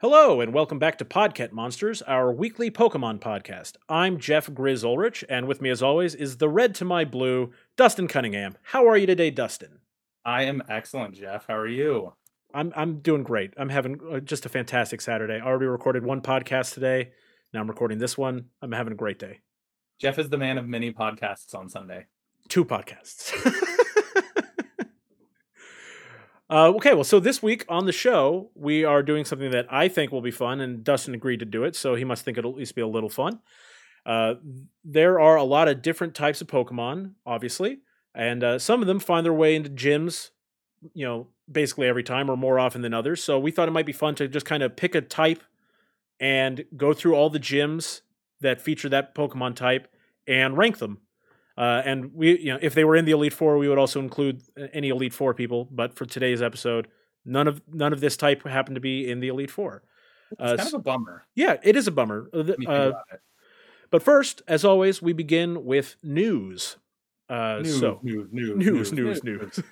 Hello, and welcome back to Podcat Monsters, our weekly Pokemon podcast. I'm Jeff Grizz Ulrich, and with me, as always, is the red to my blue, Dustin Cunningham. How are you today, Dustin? I am excellent, Jeff. How are you? I'm I'm doing great. I'm having uh, just a fantastic Saturday. I already recorded one podcast today. Now I'm recording this one. I'm having a great day. Jeff is the man of many podcasts on Sunday. Two podcasts. Uh, okay, well, so this week on the show, we are doing something that I think will be fun, and Dustin agreed to do it, so he must think it'll at least be a little fun. Uh, there are a lot of different types of Pokemon, obviously, and uh, some of them find their way into gyms, you know, basically every time or more often than others. So we thought it might be fun to just kind of pick a type and go through all the gyms that feature that Pokemon type and rank them uh, and we, you know, if they were in the Elite Four, we would also include uh, any Elite Four people. But for today's episode, none of none of this type happened to be in the Elite Four. It's uh, kind of a bummer. Yeah, it is a bummer. Uh, uh but first, as always, we begin with news. Uh, news, so news, news, news, news, news. news.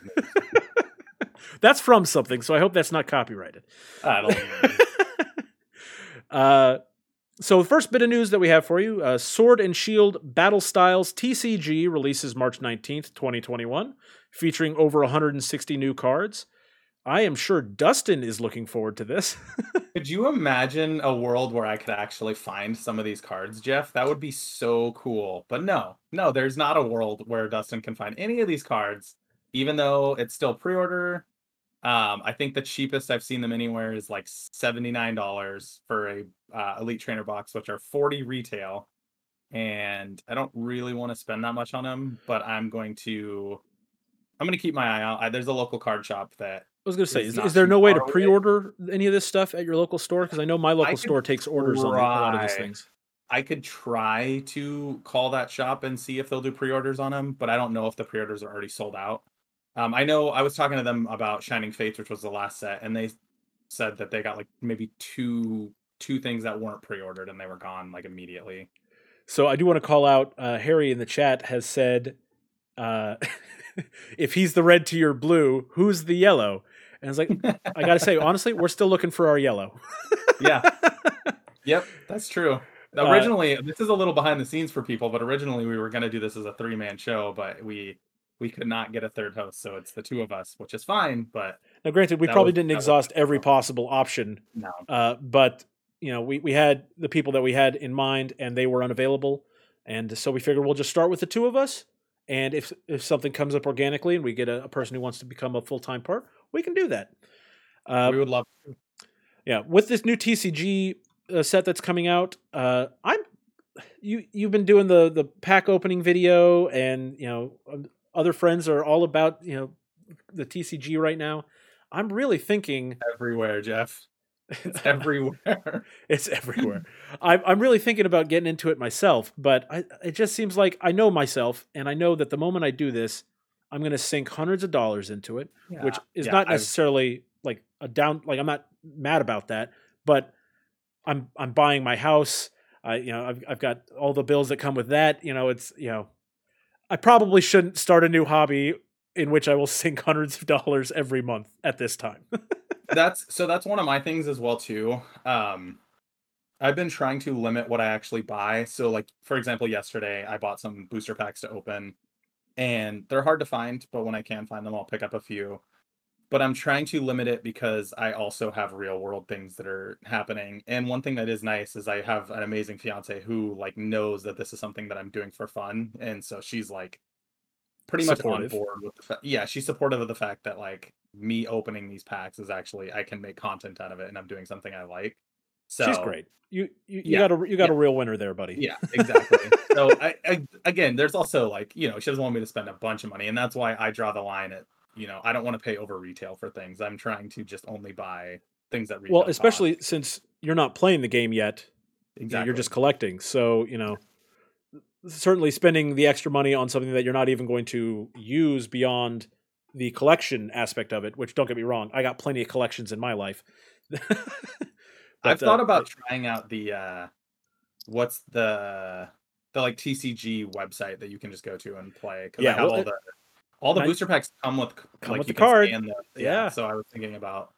that's from something, so I hope that's not copyrighted. I don't. uh, so, the first bit of news that we have for you uh, Sword and Shield Battle Styles TCG releases March 19th, 2021, featuring over 160 new cards. I am sure Dustin is looking forward to this. could you imagine a world where I could actually find some of these cards, Jeff? That would be so cool. But no, no, there's not a world where Dustin can find any of these cards, even though it's still pre order um, I think the cheapest I've seen them anywhere is like seventy nine dollars for a uh, Elite Trainer box, which are forty retail. And I don't really want to spend that much on them, but I'm going to. I'm going to keep my eye out. I, there's a local card shop that I was going to say, is, is, there no way to pre-order away. any of this stuff at your local store? Because I know my local store takes orders try. on a lot of these things. I could try to call that shop and see if they'll do pre-orders on them, but I don't know if the pre-orders are already sold out. Um, I know I was talking to them about Shining Fates, which was the last set, and they said that they got like maybe two two things that weren't pre-ordered and they were gone like immediately. So I do want to call out uh, Harry in the chat has said, uh, if he's the red to your blue, who's the yellow? And it's like, I gotta say, honestly, we're still looking for our yellow. yeah. Yep, that's true. Uh, originally, uh, this is a little behind the scenes for people, but originally we were going to do this as a three man show, but we we could not get a third host, so it's the two of us, which is fine. But now, granted, we probably was, didn't exhaust every possible option. No, uh, but you know, we we had the people that we had in mind, and they were unavailable, and so we figured we'll just start with the two of us. And if if something comes up organically, and we get a, a person who wants to become a full time part, we can do that. Uh, we would love. To. Yeah, with this new TCG uh, set that's coming out, uh, I'm you you've been doing the the pack opening video and you know um, other friends are all about you know the TCG right now. I'm really thinking everywhere, Jeff. It's everywhere. it's everywhere. I'm I'm really thinking about getting into it myself, but I, it just seems like I know myself, and I know that the moment I do this, I'm going to sink hundreds of dollars into it, yeah, which is yeah, not necessarily I've... like a down. Like I'm not mad about that, but I'm I'm buying my house. I you know I've I've got all the bills that come with that. You know it's you know I probably shouldn't start a new hobby in which I will sink hundreds of dollars every month at this time. that's so that's one of my things as well too. Um I've been trying to limit what I actually buy. So like for example, yesterday I bought some booster packs to open and they're hard to find, but when I can find them I'll pick up a few but I'm trying to limit it because I also have real world things that are happening. And one thing that is nice is I have an amazing fiance who like knows that this is something that I'm doing for fun, and so she's like pretty much supportive. on board with the fact. Yeah, she's supportive of the fact that like me opening these packs is actually I can make content out of it, and I'm doing something I like. So she's great. You you, you yeah, got a you got yeah. a real winner there, buddy. Yeah, exactly. so I, I again, there's also like you know she doesn't want me to spend a bunch of money, and that's why I draw the line at you know, I don't want to pay over retail for things. I'm trying to just only buy things that retail. Well, especially since you're not playing the game yet. Exactly. You're just collecting. So, you know, certainly spending the extra money on something that you're not even going to use beyond the collection aspect of it, which don't get me wrong, I got plenty of collections in my life. but, I've thought uh, about trying out the uh what's the the like TCG website that you can just go to and play because yeah, I have well, all the all the booster packs come with come like, with the card. The, yeah, yeah, So I was thinking about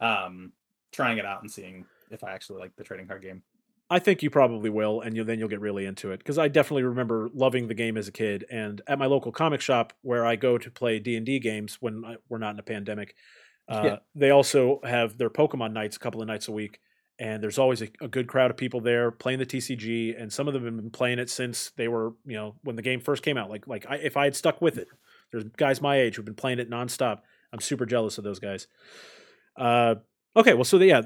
um trying it out and seeing if I actually like the trading card game. I think you probably will, and you then you'll get really into it because I definitely remember loving the game as a kid. And at my local comic shop, where I go to play D and D games when I, we're not in a pandemic, uh, Yeah. they also have their Pokemon nights a couple of nights a week, and there's always a, a good crowd of people there playing the TCG, and some of them have been playing it since they were, you know, when the game first came out. Like like I, if I had stuck with it, there's guys my age who've been playing it nonstop. I'm super jealous of those guys. Uh, okay, well, so the, yeah,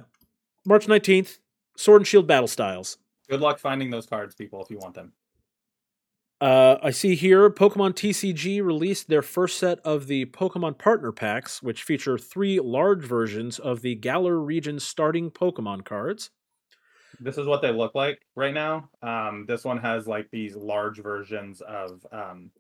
March 19th, Sword and Shield Battle Styles. Good luck finding those cards, people, if you want them. Uh, I see here Pokemon TCG released their first set of the Pokemon Partner Packs, which feature three large versions of the Galar region starting Pokemon cards. This is what they look like right now. Um, this one has like these large versions of um,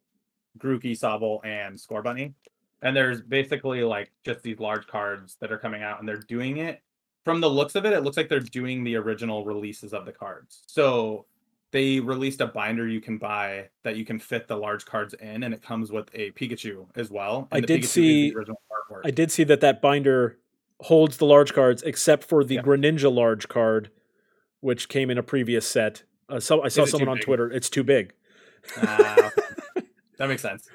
Grookey, Sobble, and Scorbunny. And there's basically like just these large cards that are coming out, and they're doing it from the looks of it. It looks like they're doing the original releases of the cards. So they released a binder you can buy that you can fit the large cards in, and it comes with a Pikachu as well. I the did Pikachu see- the original artwork. I did see that that binder holds the large cards, except for the Yeah. Greninja large card, which came in a previous set. Uh, so I saw Is it too someone on? Twitter. It's too big. Okay. that makes sense.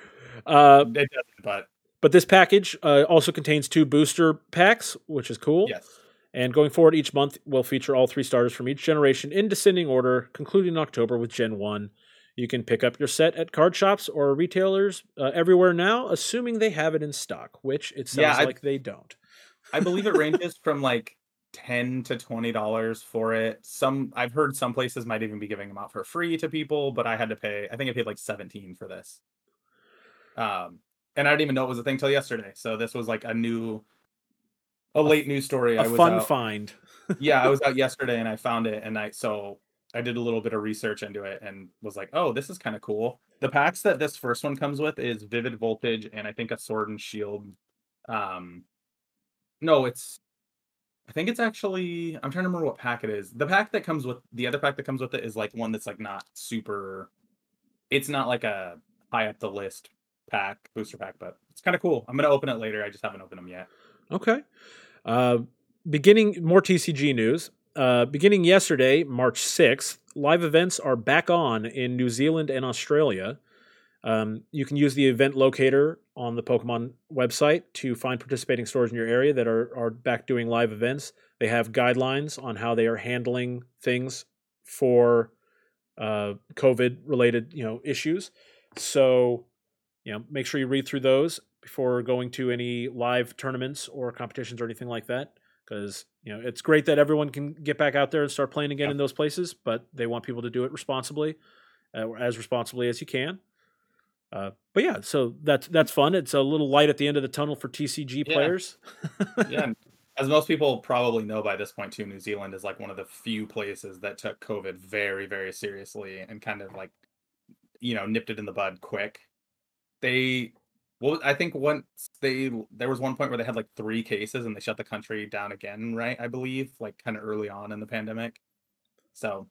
Uh, It doesn't, but but this package uh, also contains two booster packs, which is cool. yes. And going forward, each month will feature all three starters from each generation in descending order, concluding in October with Gen 1. You can pick up your set at card shops or retailers uh, everywhere now, assuming they have it in stock, which it sounds Yeah, I- like they don't. I believe it ranges from like ten to twenty dollars for it. Some I've heard some places might even be giving them out for free to people, but I had to pay. I think I paid like seventeen for this. Um, and I didn't even know it was a thing till yesterday. So this was like a new, a late news story. A I was fun out, find. yeah, I was out yesterday and I found it, and I so I did a little bit of research into it and was like, oh, this is kind of cool. The packs that this first one comes with is Vivid Voltage and I think a Sword and Shield. Um, no, it's. I think it's actually. I'm trying to remember what pack it is. The pack that comes with the other pack that comes with it is like one that's like not super. It's not like a high up the list pack booster pack, but it's kind of cool. I'm gonna open it later. I just haven't opened them yet. Okay. Uh, beginning more TCG news. Uh, beginning yesterday, March 6th, live events are back on in New Zealand and Australia. Um, you can use the event locator on the Pokemon website to find participating stores in your area that are, are back doing live events. They have guidelines on how they are handling things for uh, COVID related you know issues. So you know make sure you read through those before going to any live tournaments or competitions or anything like that because you know it's great that everyone can get back out there and start playing again Yep. in those places but they want people to do it responsibly uh, as responsibly as you can uh, but yeah so that's that's fun. It's a little light at the end of the tunnel for tcg Yeah. players. Yeah as most people probably know by this point too new zealand is like one of the few places that took covid very very seriously and kind of like you know nipped it in the bud quick. They well i think once they there was one point where they had like three cases and they shut the country down again right i believe like kind of early on in the pandemic. So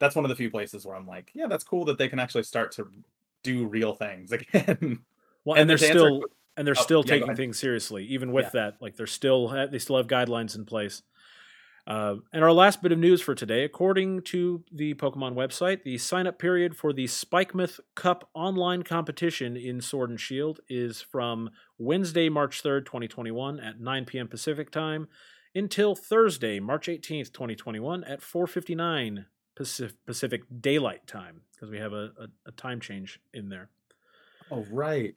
that's one of the few places where i'm like yeah that's cool that they can actually start to do real things again. Well And and they're answer still and they're Oh, still yeah, taking things seriously even with Yeah. that like they're still they still have guidelines in place. Uh, and our last bit of news for today according to the pokemon website the sign up period for the spikemuth cup online competition in sword and shield is from wednesday march 3rd 2021 at 9 p.m pacific time until thursday march 18th 2021 at 4.59 pacific, pacific daylight time because we have a, a, a time change in there oh right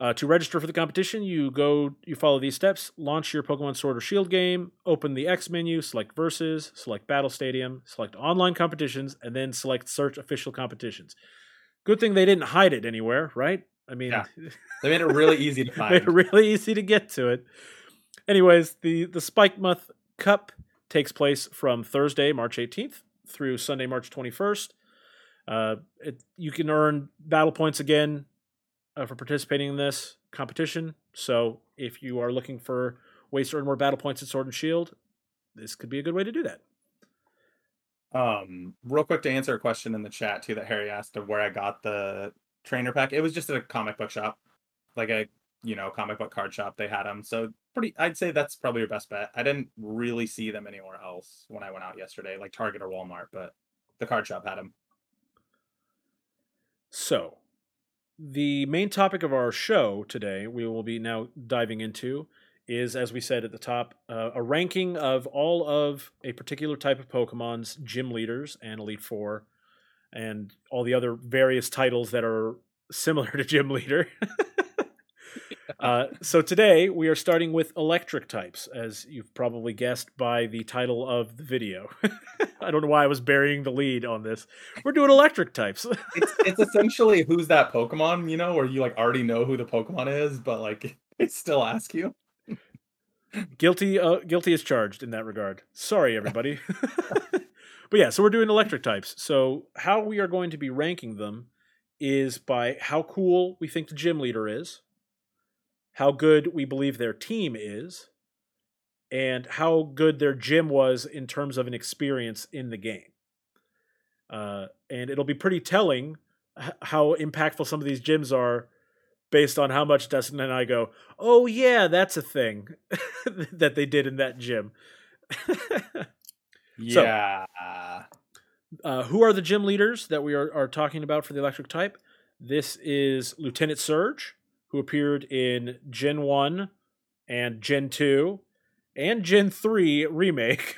uh, to register for the competition, you go, you follow these steps: launch your Pokemon Sword or Shield game, open the X menu, select Versus, select Battle Stadium, select Online Competitions, and then select Search Official Competitions. Good thing they didn't hide it anywhere, right? I mean, Yeah. they made it really easy to made find it really easy to get to it. Anyways, the the Spikemuth Cup takes place from Thursday, March 18th through Sunday, March 21st. Uh, it, you can earn battle points again uh, for participating in this competition. So if you are looking for ways to earn more battle points at Sword and Shield, this could be a good way to do that. Um, real quick to answer a question in the chat too that Harry asked of where I got the trainer pack. It was just at a comic book shop, like a you know comic book card shop. They had them, so pretty. I'd say that's probably your best bet. I didn't really see them anywhere else when I went out yesterday, like Target or Walmart, but the card shop had them. So, the main topic of our show today, we will be now diving into, is as we said at the top, uh, a ranking of all of a particular type of Pokemon's gym leaders and Elite Four, and all the other various titles that are similar to gym leader. Uh, so today we are starting with electric types, as you've probably guessed by the title of the video. I don't know why I was burying the lead on this. We're doing electric types. it's it's essentially who's that Pokemon, you know, where you like already know who the Pokemon is, but like they still ask you. guilty, uh, guilty as charged in that regard. Sorry, everybody. but yeah, so we're doing electric types. So how we are going to be ranking them is by how cool we think the gym leader is, how good we believe their team is, and how good their gym was in terms of an experience in the game. Uh, and it'll be pretty telling how impactful some of these gyms are based on how much Dustin and I go, oh, yeah, that's a thing that they did in that gym. yeah. So, uh, who are the gym leaders that we are, are talking about for the electric type? This is Lieutenant Surge, who appeared in Gen 1 and Gen 2 and Gen 3 remake.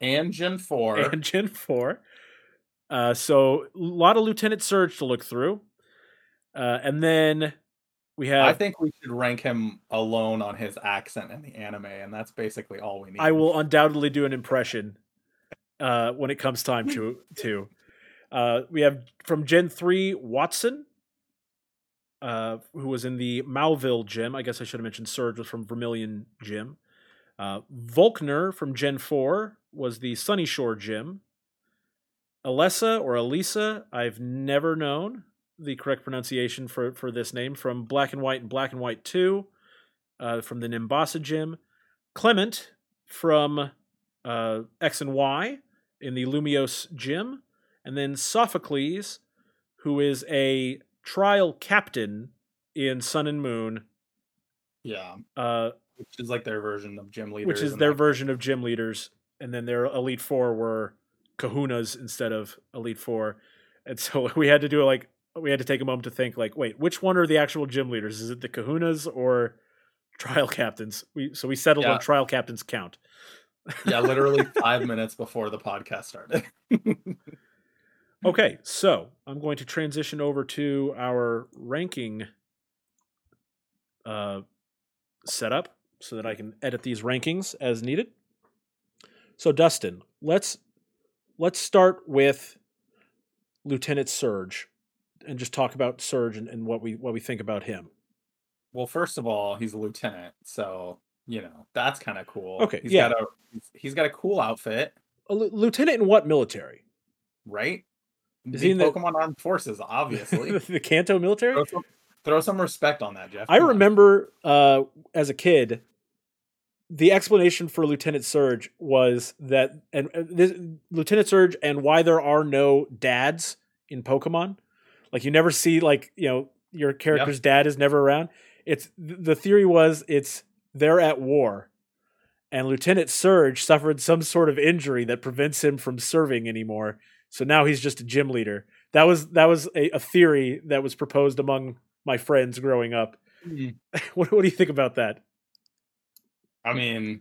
and Gen 4. And Gen 4. Uh, so a lot of Lieutenant Surge to look through. Uh, and then we have. I think we should rank him alone on his accent in the anime, and that's basically all we need. I will undoubtedly do an impression uh, when it comes time to to. Uh, we have from Gen three Watson, uh, who was in the Mauville gym. I guess I should have mentioned Surge was from Vermilion gym. Uh, Volkner from Gen 4 was the Sunyshore gym. Alessa or Elisa, I've never known the correct pronunciation for, for this name from Black and White and Black and White 2 uh, from the Nimbasa gym. Clement from uh, X and Y in the Lumiose gym. And then Sophocles, who is a trial captain in Sun and Moon. Yeah. Uh, which is like their version of gym leaders. Which is their version of gym leaders, and then their elite four were Kahunas instead of elite four, and so we had to do like we had to take a moment to think like, wait, which one are the actual gym leaders? Is it the Kahunas or trial captains? We so we settled yeah. on trial captains count. yeah, literally five minutes before the podcast started. Okay, so I'm going to transition over to our ranking uh, setup so that I can edit these rankings as needed. So Dustin, let's let's start with Lieutenant Surge and just talk about Surge and, and what we what we think about him. Well, first of all, he's a lieutenant, so you know that's kind of cool. Okay, he's yeah, got a he's got a cool outfit. A lieutenant in what military? Right. Is he in Pokemon the... Armed Forces? Obviously, the Kanto military. Throw some, throw some, respect on that, Jeff. I remember uh, as a kid, the explanation for Lieutenant Surge was that, and uh, this, Lieutenant Surge, and why there are no dads in Pokemon. Like you never see, like you know, your character's yep. dad is never around. It's the theory was it's they're at war, and Lieutenant Surge suffered some sort of injury that prevents him from serving anymore so now he's just a gym leader. That was that was a, a theory that was proposed among my friends growing up. Mm. what, what do you think about that? I mean,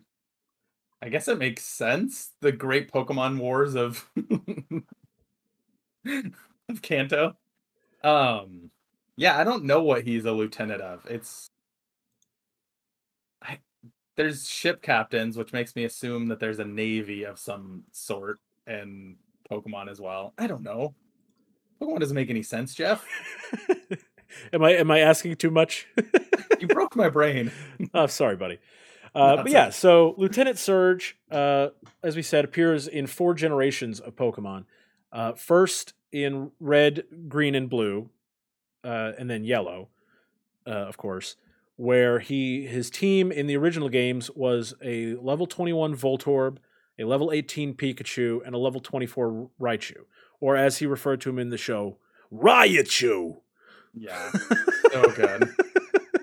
I guess it makes sense. The great Pokemon wars of of Kanto. Um, yeah, I don't know what he's a lieutenant of. It's I, there's ship captains, which makes me assume that there's a navy of some sort, and Pokemon as well. I don't know. Pokemon doesn't make any sense, Jeff. am I am I asking too much? you broke my brain. oh, sorry, buddy. Uh, but yeah, so Lieutenant Surge, uh, as we said, appears in four generations of Pokemon. Uh, first in red, green, and blue, uh, and then yellow, uh, of course. Where he his team in the original games was a level twenty one Voltorb, a level 18 Pikachu, and a level 24 Raichu, or as he referred to him in the show, Raichu. Yeah, so good.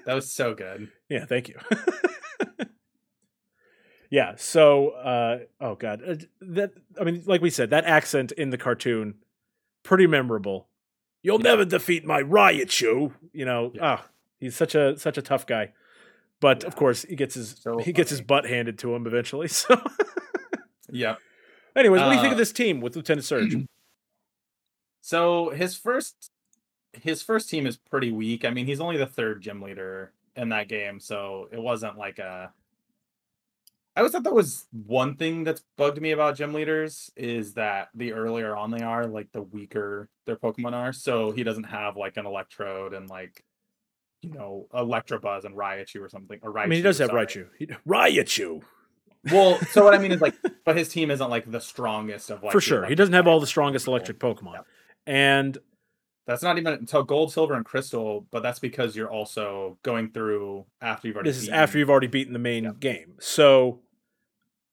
that was so good. Yeah, thank you. yeah, so uh, oh god, uh, that I mean, like we said, that accent in the cartoon, pretty memorable. You'll never defeat my Raichu. You know, Yeah. ah, he's such a such a tough guy. But of course, he gets his So he gets his butt handed to him eventually. So, Yep. anyways, what do you think Uh, of this team with Lieutenant Surge? So his first his first team is pretty weak. I mean, he's only the third gym leader in that game, so it wasn't like a I always thought that was one thing that's bugged me about gym leaders is that the earlier on they are, like the weaker their Pokemon are. So he doesn't have like an Electrode and like you know Electabuzz and Raichu or something. Or Raichu, I mean, he does have sorry. Raichu. He, Raichu Well, so what I mean is like, but his team isn't like the strongest of like for sure. He doesn't have all the strongest electric Pokemon, Yeah. and That's not even until gold, silver, and crystal, but that's because you're also going through after you've already. this is beaten- after you've already beaten the main game. So,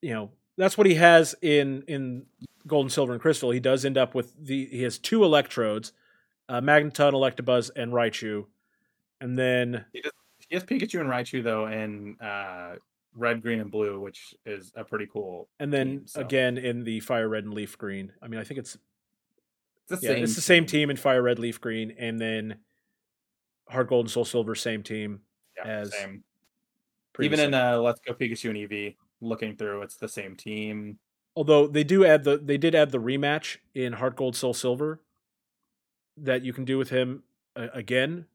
you know, that's what he has in in Gold and Silver and Crystal. He does end up with the he has two Electrodes, uh, Magneton, Electabuzz, and Raichu, and then He has Pikachu and Raichu though and. uh, red, green, and blue, which is a pretty cool. and then team, so. again in the Fire Red and Leaf Green. I mean, I think it's It's the yeah, same. it's the same team in Fire Red, Leaf Green, and then Heart Gold and Soul Silver, same team. Yeah, as same. Even in uh, Let's Go Pikachu and Eevee, looking through, it's the same team. Although they do add the they did add the rematch in Heart Gold Soul Silver that you can do with him uh, again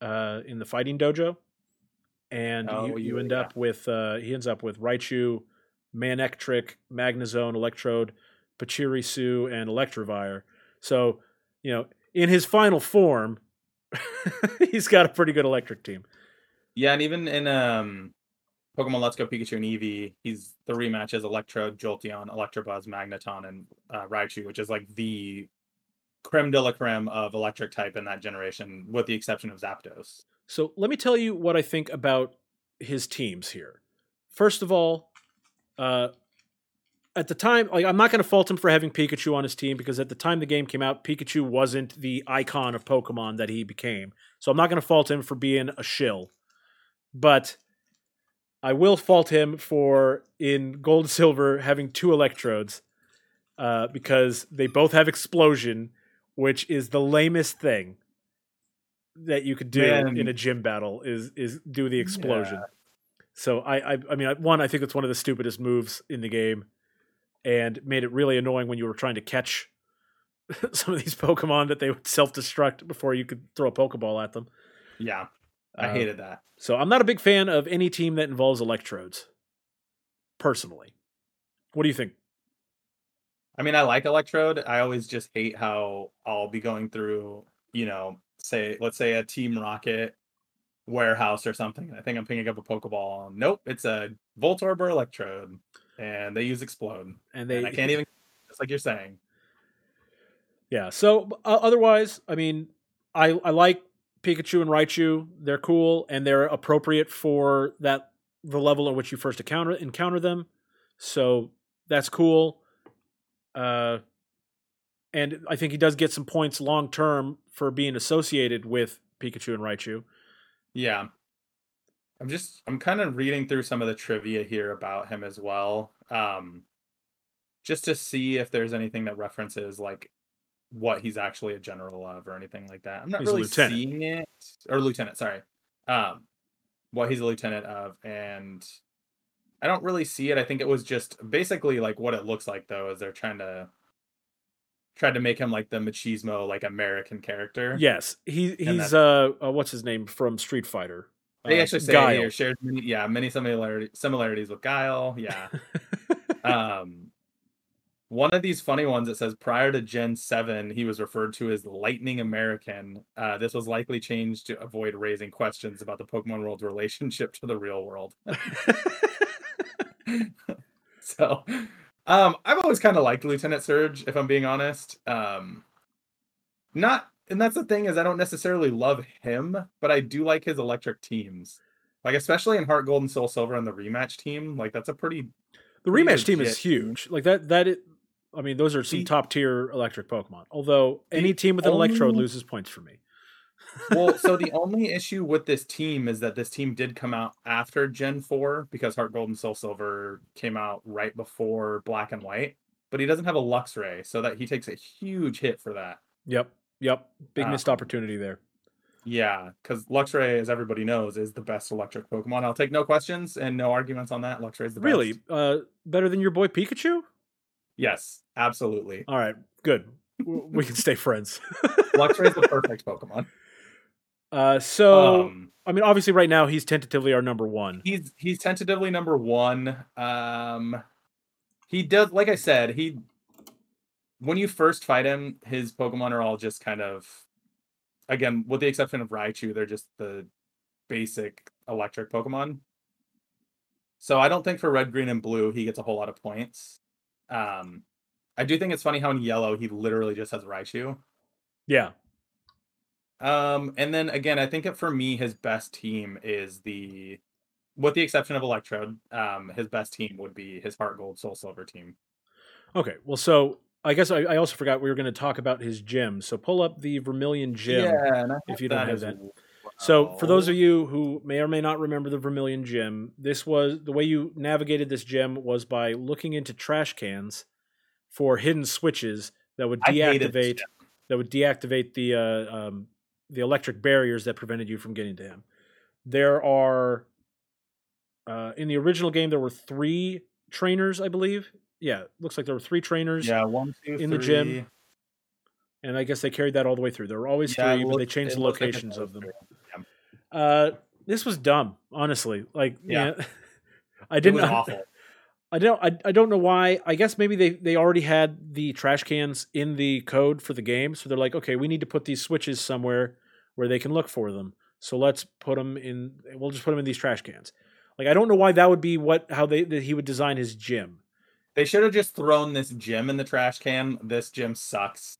uh, in the fighting dojo, and Oh, you, you end yeah. up with uh, he ends up with Raichu, Manectric, Magnezone, Electrode, Pachirisu, and Electivire. So you know in his final form, he's got a pretty good electric team. Yeah, and even in um, Pokemon Let's Go Pikachu and Eevee, he's the rematch is Electrode, Jolteon, Electabuzz, Magneton, and uh, Raichu, which is like the creme de la creme of electric type in that generation, with the exception of Zapdos. So let me tell you what I think about his teams here. First of all, uh, at the time, like I'm not going to fault him for having Pikachu on his team because at the time the game came out, Pikachu wasn't the icon of Pokemon that he became. So I'm not going to fault him for being a shill. But I will fault him for in Gold and Silver having two Electrodes uh, because they both have Explosion, which is the lamest thing that you could do Man. in a gym battle is is do the explosion. So I, I I mean I- one I think it's one of the stupidest moves in the game, and made it really annoying when you were trying to catch some of these Pokemon that they would self destruct before you could throw a Pokeball at them. Yeah, I Uh, hated that. So I'm not a big fan of any team that involves Electrodes. Personally, what do you think? I mean, I like Electrode. I always just hate how I'll be going through, you know, say, let's say a Team Rocket warehouse or something. I think I'm picking up a Pokeball. Nope, it's a Voltorb or Electrode, and they use Explode. And they and I can't even, just like you're saying. Yeah. So uh, otherwise, I mean, I I like Pikachu and Raichu. They're cool and they're appropriate for that the level at which you first encounter encounter them. So that's cool. Uh, and I think he does get some points long term for being associated with Pikachu and Raichu. Yeah. I'm just I'm kind of reading through some of the trivia here about him as well. Um just to see if there's anything that references like what he's actually a general of or anything like that. I'm not He's really seeing it or lieutenant, sorry. Um what he's a lieutenant of and I don't really see it. I think it was just basically like what it looks like though is they're trying to tried to make him like the machismo like American character. Yes, he he's uh, uh what's his name from Street Fighter. They Uh, actually say Guile. here shares many, yeah, many similarity, similarities with Guile. Yeah. um, one of these funny ones that says prior to Gen 7, he was referred to as Lightning American. Uh, this was likely changed to avoid raising questions about the Pokemon world's relationship to the real world. so, um, I've always kind of liked Lieutenant Surge, if I'm being honest. Um, not, and that's the thing is I don't necessarily love him, but I do like his electric teams. Like especially in Heart Gold and Soul Silver and the rematch team, like that's a pretty The rematch team is huge. Like that. That. It, I mean, those are some top tier electric Pokemon. Although any team with an Electrode loses points for me. Well, so the only issue with this team is that this team did come out after Gen 4 because Heart Gold and Soul Silver came out right before Black and White, but he doesn't have a Luxray, so that he takes a huge hit for that. Yep. Yep. Big missed Um, opportunity there. Yeah, because Luxray, as everybody knows, is the best electric Pokemon. I'll take no questions and no arguments on that. Luxray is the Really? best. Uh, better than your boy Pikachu? Yes, absolutely. All right. Good. We can stay friends. Luxray is the perfect Pokemon. Uh, so Um, I mean, obviously, right now he's tentatively our number one. he's he's tentatively number one. Um, he does, like I said, he when you first fight him, his Pokemon are all just kind of, again, with the exception of Raichu, they're just the basic electric Pokemon. So I don't think for red, green, and blue he gets a whole lot of points. Um, I do think it's funny how in yellow he literally just has Raichu. Yeah. Um, and then again, I think it, for me, his best team is the, with the exception of Electrode, um, his best team would be his Heart Gold Soul Silver team. Okay. Well, so I guess I, I also forgot we were going to talk about his gym. So pull up the Vermilion gym. and I if you don't have that. So, for those of you who may or may not remember the Vermilion Gym, this was the way you navigated this gym was by looking into trash cans for hidden switches that would I hated this deactivate that would deactivate the uh, um, the electric barriers that prevented you from getting to him. There are uh, in the original game there were three trainers, I believe. Yeah, looks like there were three trainers, yeah, one, two, in the gym, and I guess they carried that all the way through. There were always Yeah, three, but they changed the looked like locations of them. Yeah. Uh, this was dumb, honestly. Like, yeah, Yeah. I didn't. awful. I don't. I, I don't know why. I guess maybe they they already had the trash cans in the code for the game, so they're like, okay, we need to put these switches somewhere where they can look for them. So let's put them in. We'll just put them in these trash cans. Like, I don't know why that would be what how they that he would design his gym. They should have just thrown this gym in the trash can. This gym sucks.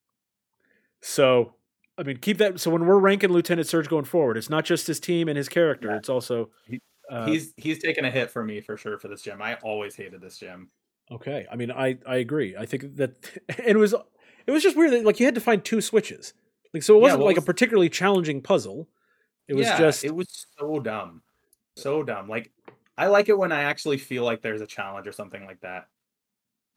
So, I mean, keep that. So when we're ranking Lieutenant Surge going forward, it's not just his team and his character. Yeah. It's also He- uh, he's he's taken a hit for me for sure for this gym. I always hated this gym. Okay, I mean, I I agree. I think that and it was it was just weird that like you had to find two switches. Like so, it wasn't what like a particularly challenging puzzle. It was Yeah, just it was so dumb, so dumb. Like I like it when I actually feel like there's a challenge or something like that.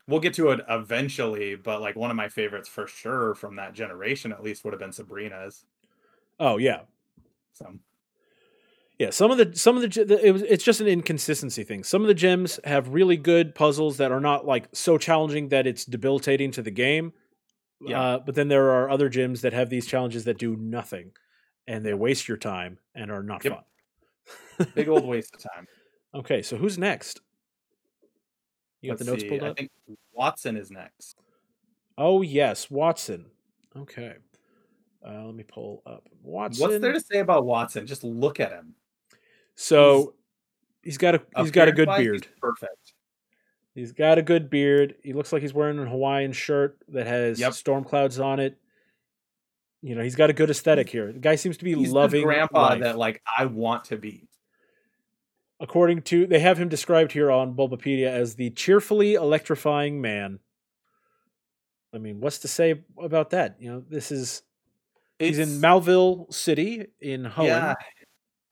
We'll get to it eventually, but like one of my favorites for sure from that generation at least would have been Sabrina's. oh yeah So yeah. Some of the some of the the- it was it's just an inconsistency thing. Some of the gyms have really good puzzles that are not like so challenging that it's debilitating to the game. Yeah. Uh, but then there are other gyms that have these challenges that do nothing, and they waste your time and are not Yep. fun. big old waste of time. Okay, so who's next? You got Let's the notes see, pulled up? I think Watson is next. Oh yes, Watson. Okay. Uh, let me pull up Watson. What's there to say about Watson? Just look at him. so he's got a he's got a good beard. Perfect. He's got a good beard. He looks like he's wearing a Hawaiian shirt that has Yep. storm clouds on it. You know, he's got a good aesthetic here. The guy seems to be He's loving the grandpa life. that like I want to be. According to they have him described here on Bulbapedia as the cheerfully electrifying man. I mean, what's to say about that? You know, this is he's in It's- Mauville City in Hoenn. Yeah.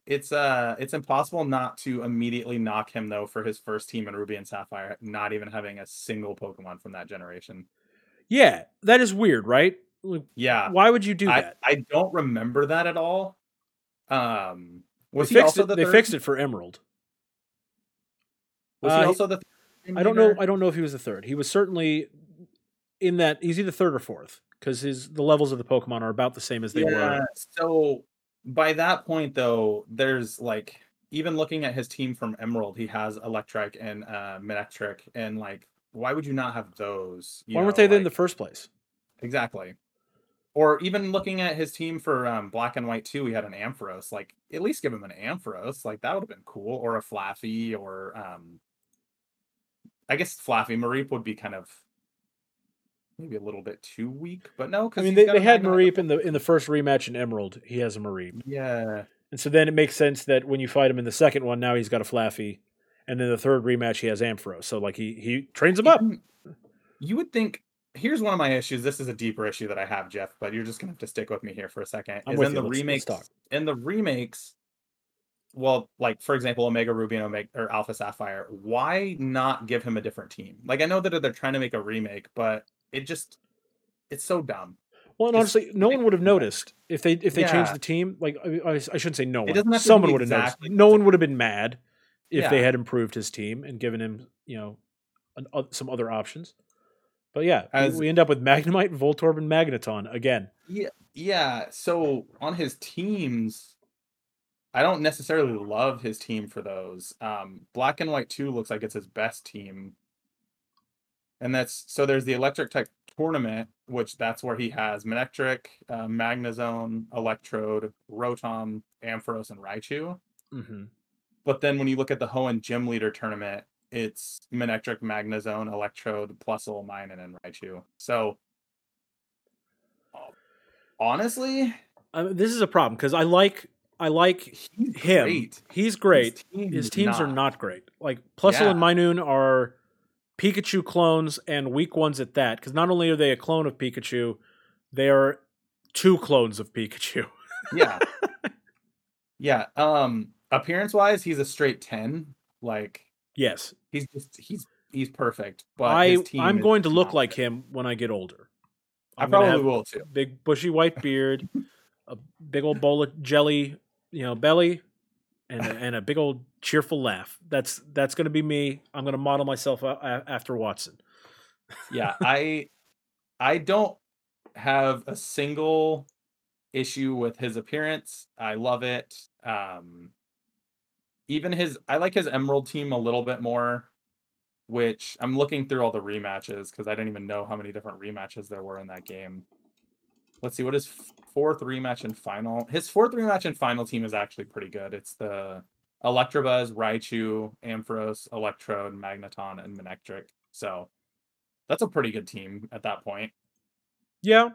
It's uh it's impossible not to immediately knock him though for his first team in Ruby and Sapphire, not even having a single Pokemon from that generation. Yeah, that is weird, right? Yeah. Why would you do I, that? I don't remember that at all. Um was they he fixed also it, the they third? fixed it for Emerald. Was Uh, he he- also the third I don't know. I don't know if he was the third. He was certainly in that. He's either third or fourth because his the levels of the Pokemon are about the same as they yeah, were. So by that point though, there's like even looking at his team from Emerald, he has Electrike and uh Manectric and like why would you not have those? Why weren't they there in the first place? Exactly. Or even looking at his team for um, Black and White 2, he had an Ampharos. Like, at least give him an Ampharos. Like, that would have been cool. Or a Flaaffy, or um, I guess Flaaffy Mareep would be kind of maybe a little bit too weak, but no. I mean, they, they had Mareep in the in the first rematch in Emerald. He has a Mareep, Yeah, and so then it makes sense that when you fight him in the second one, now he's got a Flaaffy, and then the third rematch he has Ampharos. So like he he trains him up. You would think here's one of my issues. This is a deeper issue that I have, Jeff, but you're just gonna have to stick with me here for a 2nd I'm is in you. the Let's- let's remakes. talk. In the remakes, well, like for example, Omega Ruby and Omega or Alpha Sapphire. Why not give him a different team? Like I know that they're trying to make a remake, but it just it's so dumb. Well, and honestly, no one would have noticed if they if they changed the team. Like I, I shouldn't say no one. doesn't have to Someone would have exactly noticed. No one would have been mad if they had improved his team and given him, you know, an, uh, some other options. But yeah, we- As- we end up with Magnemite, Voltorb, and Magneton again. Yeah, yeah. So on his teams, I don't necessarily love his team for those. Um, Black and White Two looks like it's his best team, and that's so. There's the Electric tech tournament, which that's where he has Manectric, uh, Magnezone, Electrode, Rotom, Ampharos, and Raichu. hmm But then when you look at the Hoenn Gym Leader tournament, it's Manectric, Magnezone, Electrode, Plusle, Minun, and Raichu. So honestly, I mean, this is a problem because I like I like he's him. great. He's great. team His is teams are not great. Like Plusle and Minun are Pikachu clones and weak ones at that. Because not only are they a clone of Pikachu, they are two clones of Pikachu. Yeah. yeah. Um, appearance wise, he's a straight 10. Like yes, he's just he's he's perfect. But I his team I'm going to look not like him when I get older. I I'm gonna probably will too. big bushy white beard, a big old bowl of jelly, you know, belly, and a, and a big old cheerful laugh. That's that's going to be me. I'm going to model myself after Watson. yeah i i don't have a single issue with his appearance i love it um even his i like his emerald team a little bit more which i'm looking through all the rematches because i didn't even know how many different rematches there were in that game let's see what his fourth rematch and final his fourth rematch and final team is actually pretty good it's the electabuzz raichu ampharos electrode magneton and manectric so that's a pretty good team at that point. Yeah.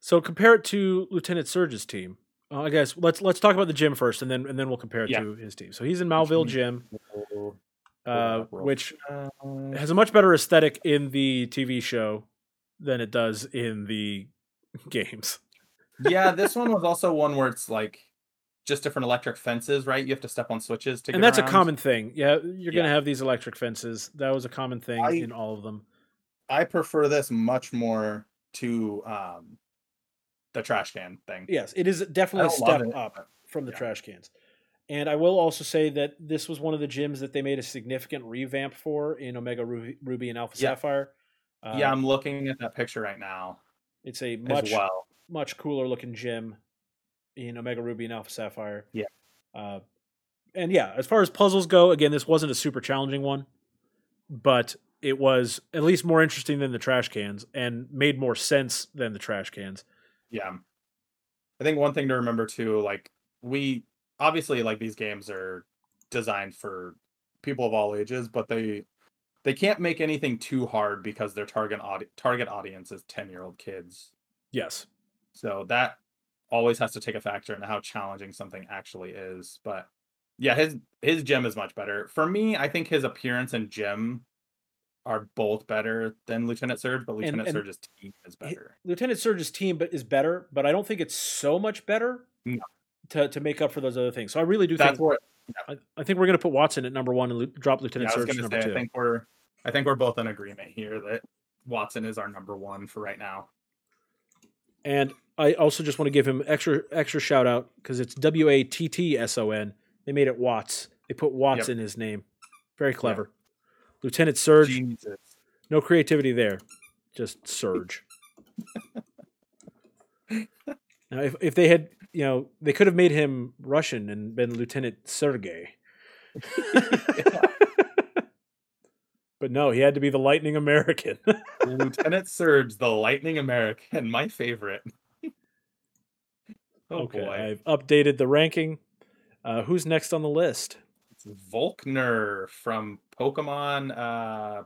So compare it to Lieutenant Surge's team. Uh, I guess let's let's talk about the gym first, and then and then we'll compare it Yeah. to his team. So he's in Mauville Gym, uh, which has a much better aesthetic in the TV show than it does in the games. yeah, this one was also one where it's like just different electric fences, right? You have to step on switches to and get that's around. a common thing. Yeah, you're gonna have these electric fences. That was a common thing I- in all of them. I prefer this much more to um the trash can thing. Yes, it is definitely a step it, up from the yeah. trash cans. And I will also say that this was one of the gyms that they made a significant revamp for in Omega Ruby, Ruby and Alpha Yeah. Sapphire. Uh, yeah, I'm looking at that picture right now it's a much well. much cooler looking gym in Omega Ruby and Alpha Sapphire. Yeah. Uh, and yeah, as far as puzzles go, again, this wasn't a super challenging one, but it was at least more interesting than the trash cans and made more sense than the trash cans. Yeah. I think one thing to remember too, like we obviously like these games are designed for people of all ages, but they they can't make anything too hard because their target audi- target audience is 10-year-old kids. Yes. So that always has to take a factor in how challenging something actually is. But yeah, his his gem is much better. For me, I think his appearance and gem are both better than Lieutenant Surge, but Lieutenant and Surge's team is better. Lieutenant Surge's team but is better, but I don't think it's so much better No. to, to make up for those other things. So I really do That's think what I, I think we're going to put Watson at number one and drop yeah, Lieutenant I was Surge number say. two. I think we're I think we're both in agreement here that Watson is our number one for right now. And I also just want to give him extra extra shout out because it's W A T T S O N. They made it Watts. They put Watts Yep. in his name. Very clever. Lieutenant Surge. Jesus. No creativity there. Just Surge. now, if if they had, you know, they could have made him Russian and been Lieutenant Sergey. but no, he had to be the Lightning American. Lieutenant Surge, the Lightning American, my favorite. Oh okay, boy. I've updated the ranking. Uh, who's next on the list? It's Volkner from Pokemon uh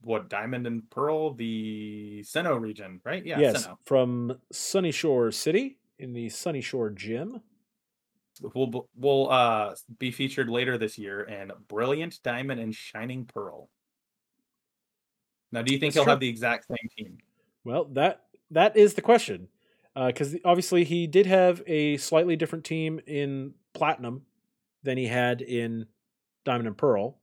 what Diamond and Pearl, the Sinnoh region, right? Yeah, yes, Sinnoh. from Sunyshore City in the Sunyshore Gym. Will will uh be featured later this year in Brilliant Diamond and Shining Pearl. Now, do you think That's he'll true. have the exact same team? Well, that that is the question, because obviously he did have a slightly different team in Platinum than he had in Diamond and Pearl.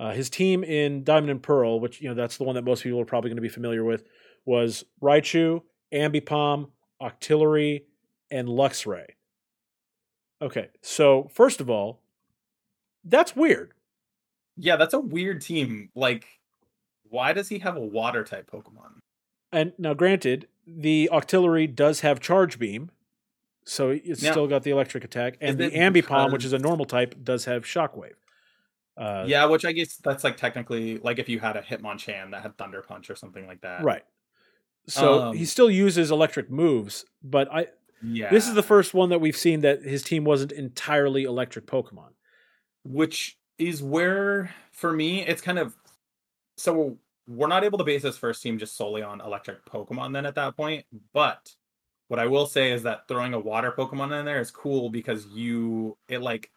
Uh, his team in Diamond and Pearl, which you know that's the one that most people are probably going to be familiar with, was Raichu, Ambipom, Octillery, and Luxray. Okay, so first of all, that's weird. Yeah, that's a weird team. Like, why does he have a water type Pokemon? And now, granted, the Octillery does have Charge Beam, so it's still got the electric attack, and the Ambipom, which is a normal type, does have Shockwave. Uh, yeah, which I guess that's like technically like if you had a Hitmonchan that had Thunder Punch or something like that. right. So Um, he still uses electric moves, but I Yeah. this is the first one that we've seen that his team wasn't entirely electric Pokemon. which is where for me it's kind of so we're not able to base this first team just solely on electric Pokemon then at that point. But what I will say is that throwing a water Pokemon in there is cool because you it like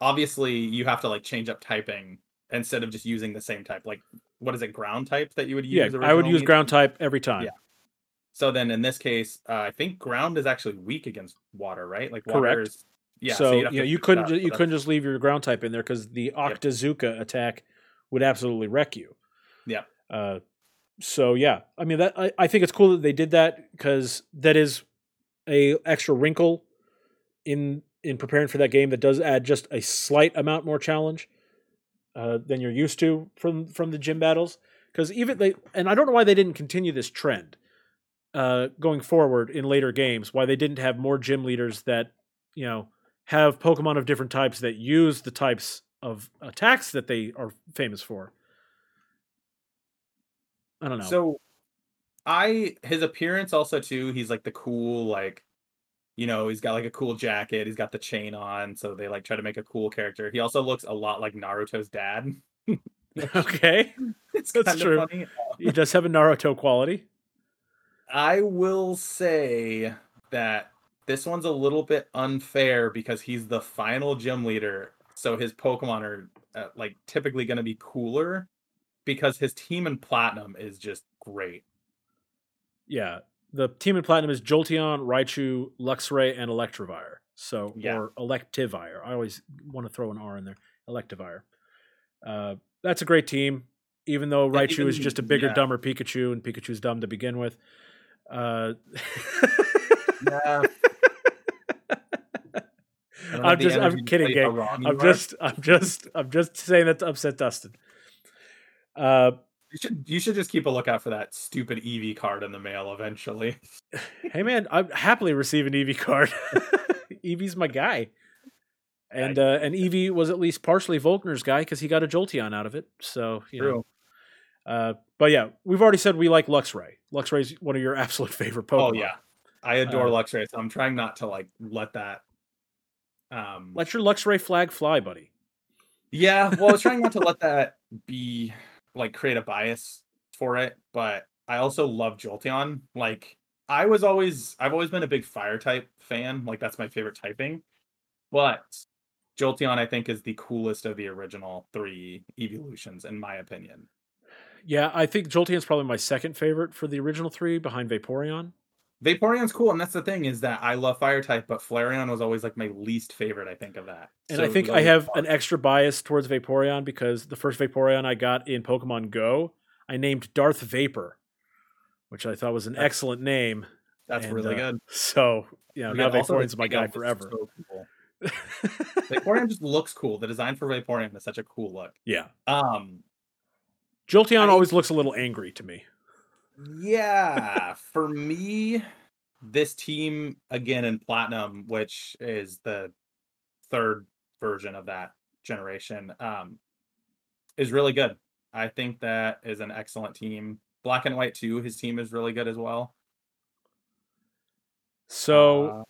obviously you have to like change up typing instead of just using the same type. Like what is it, ground type that you would use? Yeah, use? I would use ground type every time. Yeah. So then in this case, uh, I think ground is actually weak against water, right? Like water Correct. is yeah. so you'd have you, know, you couldn't ju- you couldn't just leave your ground type in there because the Octazooka attack would absolutely wreck you. Yep. Uh, so yeah, I mean that I, I think it's cool that they did that because that is a extra wrinkle in in preparing for that game that does add just a slight amount more challenge uh, than you're used to from from the gym battles. Because even they and I don't know why they didn't continue this trend uh, going forward in later games. Why they didn't have more gym leaders that you know have Pokemon of different types that use the types of attacks that they are famous for. I don't know. So I his appearance also too, he's like the cool, like you know, he's got like a cool jacket, he's got the chain on, so they like try to make a cool character. He also looks a lot like Naruto's dad. okay, It's That's kind true. of funny. he does have a Naruto quality. I will say that this one's a little bit unfair because he's the final gym leader, so his Pokemon are uh, like typically going to be cooler because his team in Platinum is just great. Yeah, the team in platinum is Jolteon, Raichu, Luxray, and Electivire. So Yeah. or Electivire. I always want to throw an R in there. Electivire. Uh, that's a great team. Even though Raichu is just a bigger, yeah. dumber Pikachu, and Pikachu's dumb to begin with. Uh, Yeah. I'm just, I'm kidding, gang. I'm just, I'm just, I'm just saying that to upset Dustin. Uh, You should you should just keep a lookout for that stupid Eevee card in the mail eventually. hey man, I'd happily receive an Eevee card. Eevee's my guy. And uh, and Eevee was at least partially Volkner's guy because he got a Jolteon out of it. So you know. Uh, but yeah, we've already said we like Luxray. Luxray's one of your absolute favorite Pokemon. Oh yeah. I adore Uh, Luxray, so I'm trying not to like let that um Let your Luxray flag fly, buddy. Yeah, well I was trying not to let that be like create a bias for it, but I also love Jolteon. Like I was always I've always been a big fire type fan. Like that's my favorite typing. But Jolteon I think is the coolest of the original three evolutions in my opinion. Yeah, I think Jolteon's probably my second favorite for the original three, behind Vaporeon. Vaporeon's cool, and that's the thing is that I love fire type, but Flareon was always like my least favorite. I think of that, And So I think I have fun. an extra bias towards Vaporeon because the first Vaporeon I got in Pokemon Go, I named Darth Vapor, which I thought was an That's- excellent name. That's and, really uh, good. So, you know, Yeah, now Vaporeon's my guy forever. so cool. Vaporeon just looks cool. The design for Vaporeon is such a cool look. yeah. Um, Jolteon I- always looks a little angry to me. Yeah, for me, this team again in Platinum, which is the third version of that generation, um, is really good. I think that is an excellent team. Black and White too. His team is really good as well. So Uh,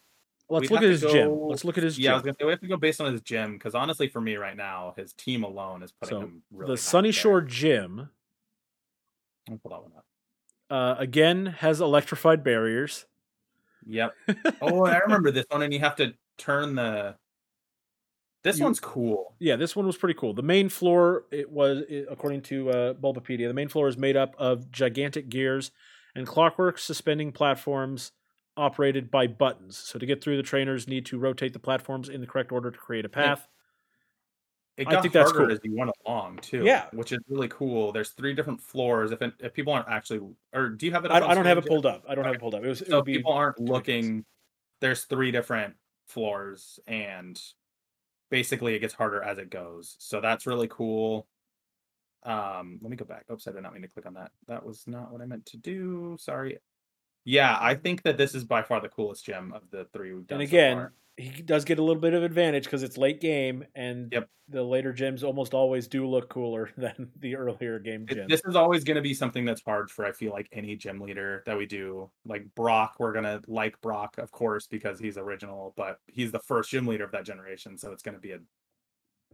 let's look at his gym. Let's look at his yeah, I was gym. gonna say we have to go based on his gym because honestly, for me right now, his team alone is putting So him really. the Sunny there. Shore gym I'll pull that one up. Uh, again has electrified barriers. Yep. Oh, I remember this one, and you have to turn the. This You- one's cool. Yeah, this one was pretty cool. The main floor, it was i- according to uh, Bulbapedia, the main floor is made up of gigantic gears and clockwork suspending platforms operated by buttons. So to get through, the trainers need to rotate the platforms in the correct order to create a path. It I got think that's harder cool. as you went along too. Yeah. which is really cool. There's three different floors. If it, if people aren't actually, or do you have it? I, I don't have it pulled up. I don't have it pulled up. It was. So be people aren't looking, there's three different floors, and basically it gets harder as it goes. So that's really cool. Um, let me go back. Oops, I did not mean to click on that. That was not what I meant to do. Sorry. Yeah, I think that this is by far the coolest gem of the three we've done. And so again, far. He does get a little bit of advantage because it's late game, and Yep. the later gyms almost always do look cooler than the earlier game It- this is always going to be something that's hard for I feel like any gym leader that we do. Like Brock, we're gonna like Brock, of course, because he's original, but he's the first gym leader of that generation, so it's gonna be a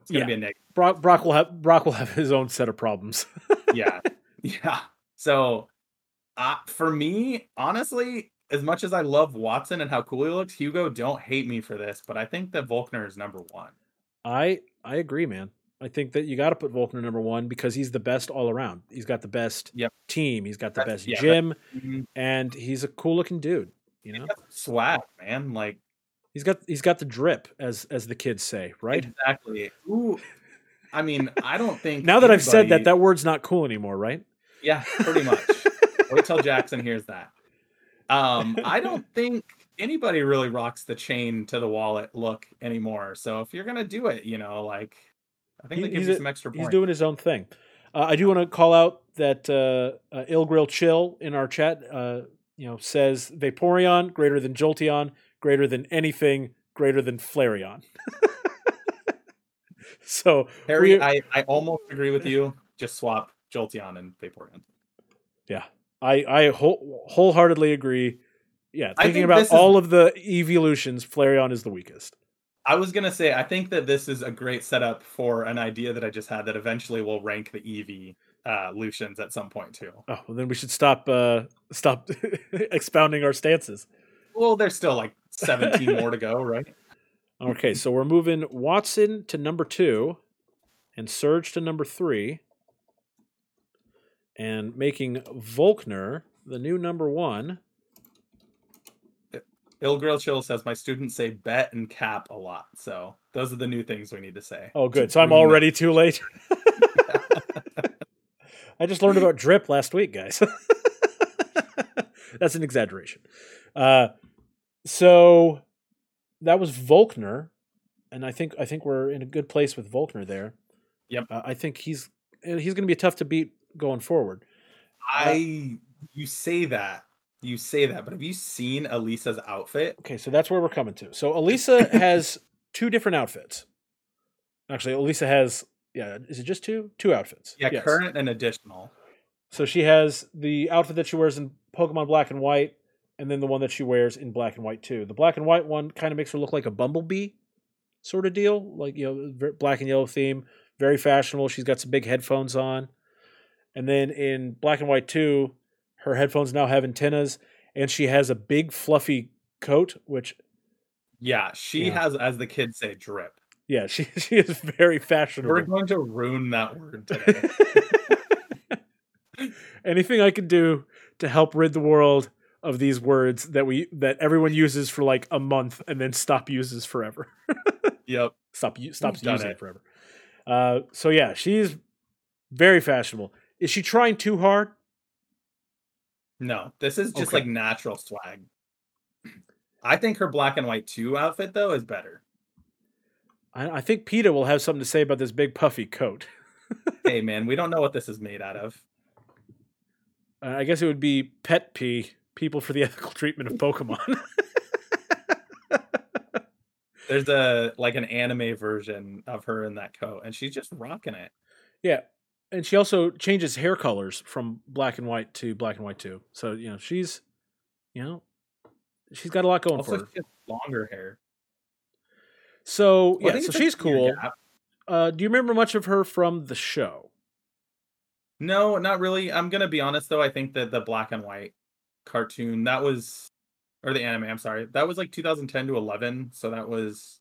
it's gonna Yeah. be a negative. Brock, Brock will have Brock will have his own set of problems. Yeah, yeah. So, uh, for me, honestly, as much as I love Watson and how cool he looks, Hugo, don't hate me for this, but I think that Volkner is number one. I I agree, man. I think that you got to put Volkner number one because he's the best all around. He's got the best Yep. team. He's got the That's- best yeah, that- gym, Mhm. and he's a cool looking dude. You know, swag, man. Like he's got he's got the drip, as as the kids say, right? exactly. Who? I mean, I don't think Now that I've said that, that word's not cool anymore, right? Yeah, pretty much. Wait till Jackson hears that. Um, I don't think anybody really rocks the chain to the wallet look anymore. So if you're gonna do it, you know, like I think He- that gives you some extra He's doing his own thing. Uh, I do want to call out that uh, uh, Ill Grill Chill in our chat, uh, you know, says Vaporeon greater than Jolteon, greater than anything, greater than Flareon. so Harry, I, I almost agree with you. Just swap Jolteon and Vaporeon. yeah, I I whole, wholeheartedly agree. Yeah, thinking think about is- all of the evolutions, Flareon is the weakest. I was gonna say I think that this is a great setup for an idea that I just had that eventually will rank the EV uh Lucians at some point too. Oh, well, then we should stop uh, stop expounding our stances. Well, there's still like 17 more to go, right? Okay, so we're moving Watson to number two and Surge to number three and making Volkner the new number one. Ilgrill Chill says my students say bet and cap a lot. So those are the new things we need to say. Oh, good. So I'm already too late. I just learned about drip last week, guys. That's an exaggeration. Uh, so that was Volkner, and I think I think we're in a good place with Volkner there. Yep. Uh, I think he's he's going to be tough to beat going forward. Uh, I you say that. You say that, but have you seen Elesa's outfit? Okay, so that's where we're coming to. So Elesa has two different outfits. Actually, Elesa has yeah, is it just two? Two outfits. Yeah, Yes. current and additional. So she has the outfit that she wears in Pokemon Black and White, and then the one that she wears in Black and White too. The Black and White one kind of makes her look like a bumblebee sort of deal, like you know, black and yellow theme, very fashionable. She's got some big headphones on, and then in Black and White two, her headphones now have antennas, and she has a big fluffy coat, which Yeah, she Yeah. has, as the kids say, drip. yeah, she she is very fashionable. We're going to ruin that word today. Anything I can do to help rid the world of these words that we that everyone uses for like a month and then stop uses forever. yep. Stop stops using it. forever. Uh, so yeah, she's very fashionable. Is she trying too hard? No, this is just Okay. like natural swag. I think her black and white two outfit though is better. I, I think Peter will have something to say about this big puffy coat. hey man, we don't know what this is made out of. Uh, I guess it would be Pet pee People for the Ethical Treatment of Pokemon. There's a like an anime version of her in that coat, and she's just rocking it. yeah, and she also changes hair colors from black and white to black and white too. So you know she's, you know, she's got a lot going Also, for her. longer hair. So Well, yeah, so she's cool. Uh, do you remember much of her from the show? No, not really. I'm gonna be honest though. I think that the black and white cartoon that was, or the anime. I'm sorry, that was like 2010 to 11. So that was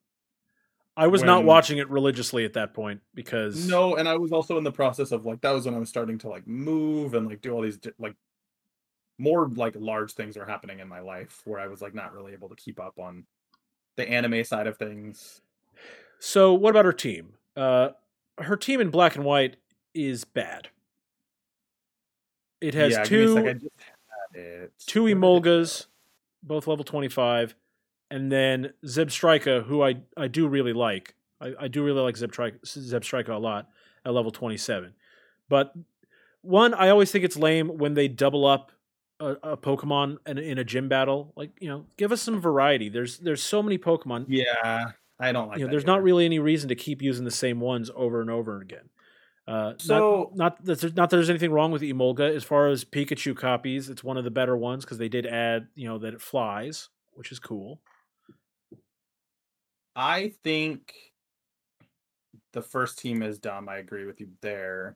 I was not watching it religiously at that point because No, and I was also in the process of like that was when I was starting to like move and like do all these like more like large things were happening in my life where I was like not really able to keep up on the anime side of things. So, what about her team? Uh, her team in black and white is bad. It has yeah, give me a two it. two Where did it Emolgas, both level twenty five, and then Zebstrika, who I I do really like. I, I do really like Zebstrika, a lot at level twenty seven. But one, I always think it's lame when they double up a, a Pokemon in, in a gym battle. Like you know, give us some variety. There's there's so many Pokemon. Yeah, I don't like you know, there's not really any reason to keep using the same ones over and over again. Uh, So- not not that there's, not that there's anything wrong with Emolga as far as Pikachu copies. It's one of the better ones because they did add you know that it flies, which is cool. I think the first team is dumb. I agree with you there.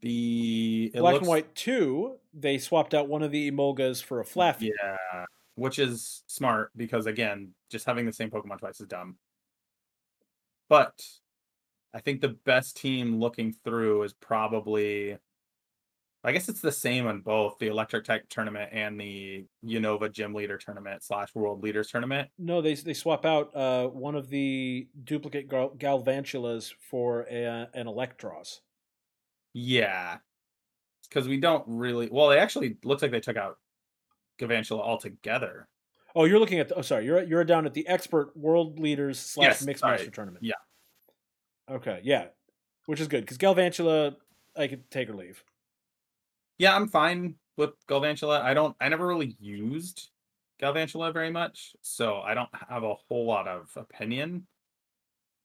The Black looks, and White two, they swapped out one of the Emolgas for a Flaaffy. Yeah, which is smart because again, just having the same Pokemon twice is dumb. But I think the best team looking through is probably I guess it's the same on both the Electric Tech tournament and the Unova Gym Leader tournament slash World Leaders tournament. No, they they swap out uh, one of the duplicate Gal- Galvantulas for a, an Eelektross. Yeah. Because we don't really well, they actually looks like they took out Galvantula altogether. Oh, you're looking at the, oh sorry, you're you're down at the expert world leaders slash Yes, mixed sorry. master tournament. Yeah. Okay, yeah, which is good because Galvantula, I could take or leave. Yeah, I'm fine with Galvantula. I don't I never really used Galvantula very much, so I don't have a whole lot of opinion.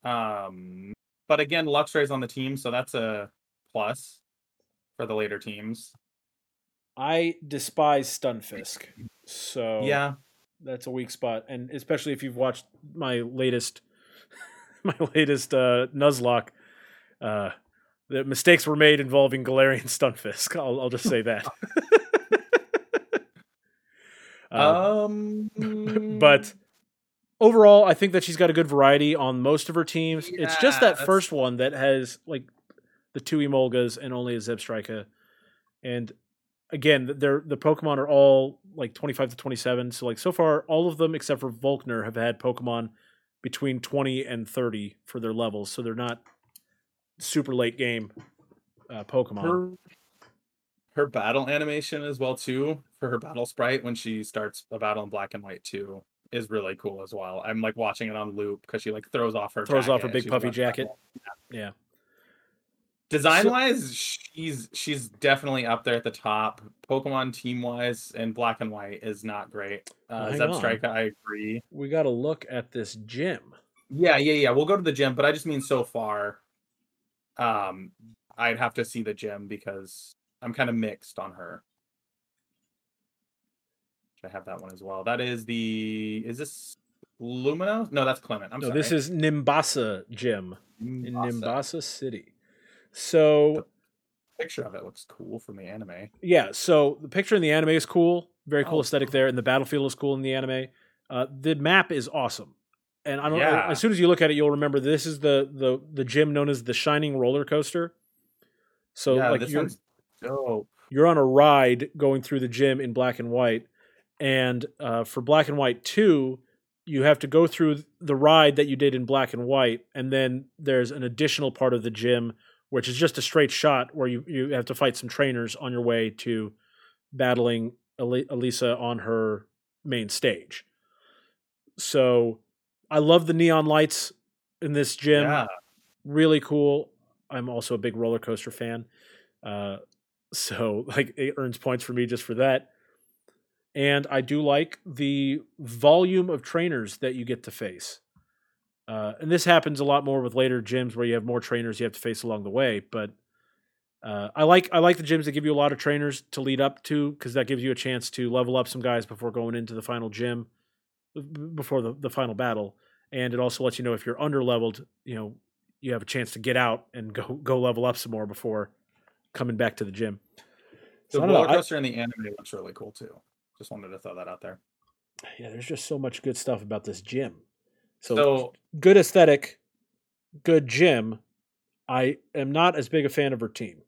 Um but again, Luxray's on the team, so that's a plus for the later teams. I despise Stunfisk, so Yeah. that's a weak spot, and especially if you've watched my latest, my latest uh, Nuzlocke. Uh, the mistakes were made involving Galarian Stunfisk. I'll, I'll just say that. Uh, Um but overall, I think that she's got a good variety on most of her teams. it's just that that's- first one that has like the two Emolgas and only a Zebstrika. And again, they're the Pokemon are all like 25 to 27. So like so far, all of them except for Volkner have had Pokemon between 20 and 30 for their levels. So they're not super late game uh, Pokemon. her her battle animation as well too for her battle sprite when she starts a battle in black and white too is really cool as well. I'm like watching it on loop because she like throws off her Throws off her big puffy jacket. battle. Yeah. Design So- wise, she's she's definitely up there at the top. Pokemon team wise and black and white is not great. Uh, Zebstrika, I agree. We got to look at this gym. Yeah, yeah, yeah. We'll go to the gym, but I just mean so far. Um, I'd have to see the gym because I'm kind of mixed on her. Should I have that one as well? That is the. Is this Lumino? No, that's Clemont. I'm no, sorry. this is Nimbasa Gym in Nimbasa. Nimbasa City. So Picture of it looks cool from the anime. yeah, so the picture in the anime is cool, very cool Oh, aesthetic there, and the battlefield is cool in the anime. Uh, the map is awesome, and I don't. Yeah. As soon as you look at it, you'll remember this is the the the gym known as the Shining Roller Coaster. So yeah, like you're dope. you're on a ride going through the gym in black and white, and uh, for black and white two, you have to go through the ride that you did in black and white, and then there's an additional part of the gym which is just a straight shot where you, you have to fight some trainers on your way to battling Elesa on her main stage. So I love the neon lights in this gym. Yeah, Really cool. I'm also a big roller coaster fan. Uh, so like it earns points for me just for that. And I do like the volume of trainers that you get to face. Uh, and this happens a lot more with later gyms where you have more trainers you have to face along the way. But uh, I like I like the gyms that give you a lot of trainers to lead up to because that gives you a chance to level up some guys before going into the final gym, before the, the final battle. And it also lets you know if you're under leveled, you know, you have a chance to get out and go go level up some more before coming back to the gym. the So I roller I- coaster in the anime looks really cool too. Just wanted to throw that out there. yeah, there's just so much good stuff about this gym. So, So good aesthetic, good gym. I am not as big a fan of her team.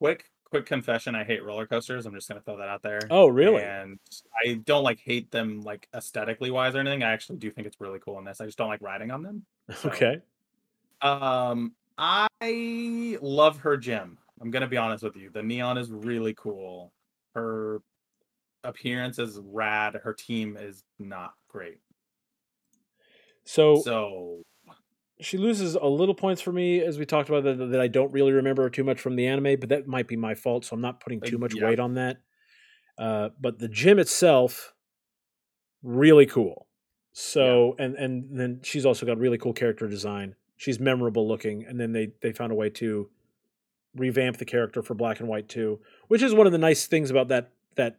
quick quick confession, I hate roller coasters. I'm just gonna throw that out there. Oh, really? And I don't like hate them like aesthetically wise or anything. I actually do think it's really cool in this. I just don't like riding on them. So, Okay. Um, I love her gym. I'm gonna be honest with you. The neon is really cool. Her appearance is rad. Her team is not great. So, So she loses a little points for me, as we talked about, that, that I don't really remember too much from the anime, but that might be my fault. So I'm not putting too Uh, much yeah. weight on that. Uh, but the gym itself, really cool. So, and and then she's also got really cool character design. She's memorable looking, and then they they found a way to revamp the character for Black and White 2, which is one of the nice things about that that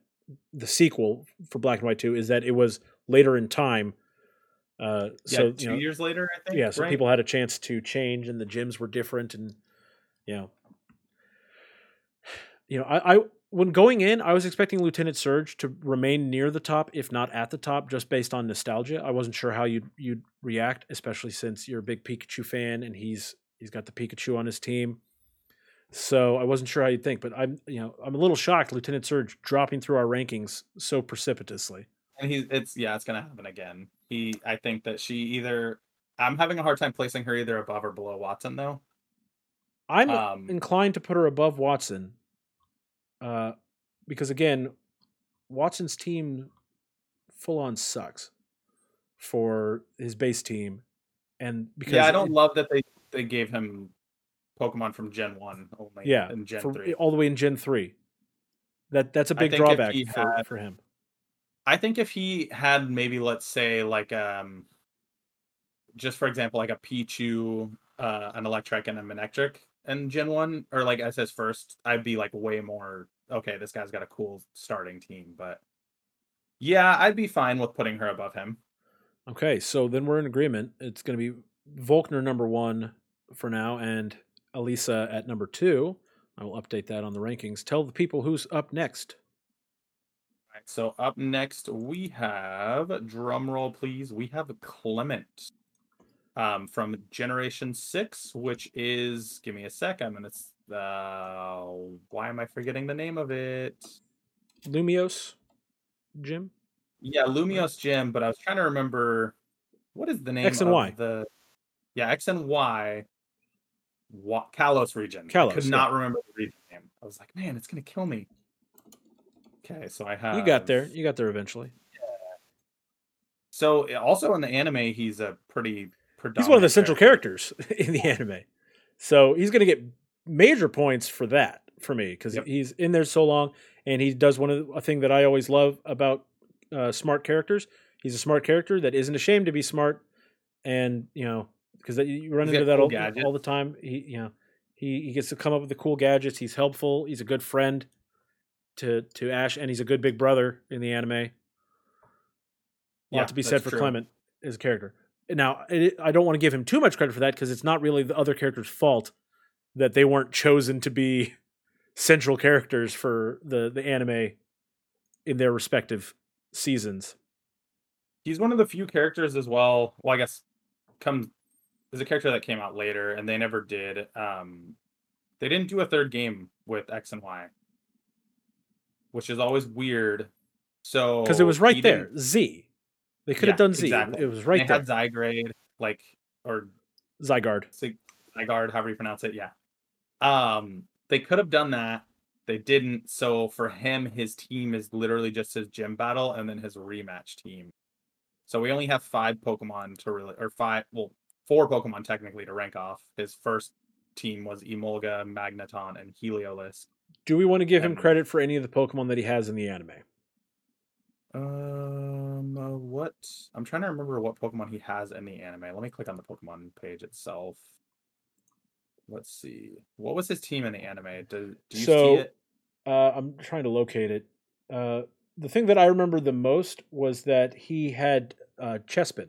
the sequel for Black and White 2 is that it was later in time. Uh, yeah, so two you know, years later, I think. yeah, so right? people had a chance to change, and the gyms were different, and you know, you know, I, I when going in, I was expecting Lieutenant Surge to remain near the top, if not at the top, just based on nostalgia. I wasn't sure how you'd you'd react, especially since you're a big Pikachu fan, and he's he's got the Pikachu on his team. So I wasn't sure how you'd think, but I'm you know I'm a little shocked Lieutenant Surge dropping through our rankings so precipitously. and he's it's yeah, it's gonna happen again. He, I think that she either. I'm having a hard time placing her either above or below Watson though. I'm Um, inclined to put her above Watson, uh, because again, Watson's team full on sucks for his base team, and because yeah, I don't it- love that they they gave him Pokemon from Gen One only. yeah and Gen for- Three. all the way in Gen three. That that's a big drawback for, had- for him. I think if he had maybe let's say like um just for example like a Pichu, uh an Electrike and a Manectric and Gen 1 or like as his first, I'd be like way more okay, this guy's got a cool starting team, but yeah, I'd be fine with putting her above him. Okay, so then we're in agreement. It's going to be Volkner number one for now, and Elesa at number two. I will update that on the rankings. Tell the people who's up next. So up next we have drum roll please. We have Clemont. Um from Generation 6, which is give me a sec. I'm gonna uh why am I forgetting the name of it? Lumiose, gym. Yeah, Lumiose gym. but I was trying to remember what is the name X and of Y. the yeah, X and Y Wa- Kalos region. I Kalos, could yeah. not remember the region name. I was like, man, it's gonna kill me. Okay, so I have You got there. You got there eventually. Yeah. So also in the anime, he's a pretty. He's one of the central character. characters in the anime, so he's going to get major points for that for me because Yep. he's in there so long, and he does one of the, a thing that I always love about uh, smart characters. He's a smart character that isn't ashamed to be smart, and you know because you run He's into that cool all, all the time. He you know he he gets to come up with the cool gadgets. He's helpful. He's a good friend to to Ash, and he's a good big brother in the anime. A lot Yeah, to be said for true. Clemont as a character. Now, it, I don't want to give him too much credit for that because it's not really the other characters' fault that they weren't chosen to be central characters for the the anime in their respective seasons. He's one of the few characters as well. Well, I guess comes there's a character that came out later, and they never did. Um, they didn't do a third game with X and Y, which is always weird. So Because it was right there, Z. They could have done Z. exactly. It was right they there. had Zygrade, like or Zygarde. Zy- Zygarde, however you pronounce it. Yeah. Um, they could have done that. They didn't. So for him, his team is literally just his gym battle and then his rematch team. So we only have five Pokemon to really, or five, well, four Pokemon technically to rank off. His first team was Emolga, Magneton, and Heliolisk. Do we want to give him credit for any of the Pokemon that he has in the anime? Um, uh, what? I'm trying to remember what Pokemon he has in the anime. Let me click on the Pokemon page itself. Let's see. What was his team in the anime? Do, do you So- see it? Uh, I'm trying to locate it. Uh, the thing that I remember the most was that he had uh, Chespin.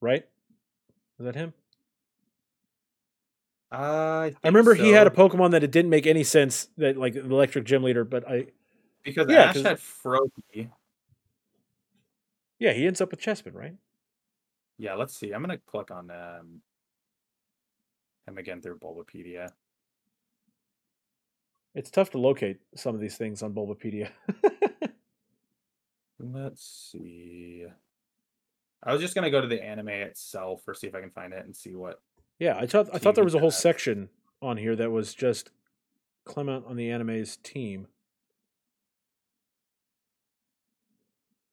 Right? Was that him? I I remember he had a Pokemon that it didn't make any sense that like the electric gym leader, but I because yeah, Ash 'cause- had Froakie. yeah he ends up with Chespin, right? Yeah, let's see. I'm gonna click on um, him again through Bulbapedia. It's tough to locate some of these things on Bulbapedia. Let's see. I was just gonna go to the anime itself or see if I can find it and see what. Yeah, I thought I thought there was a whole section on here that was just Clemont on the anime's team.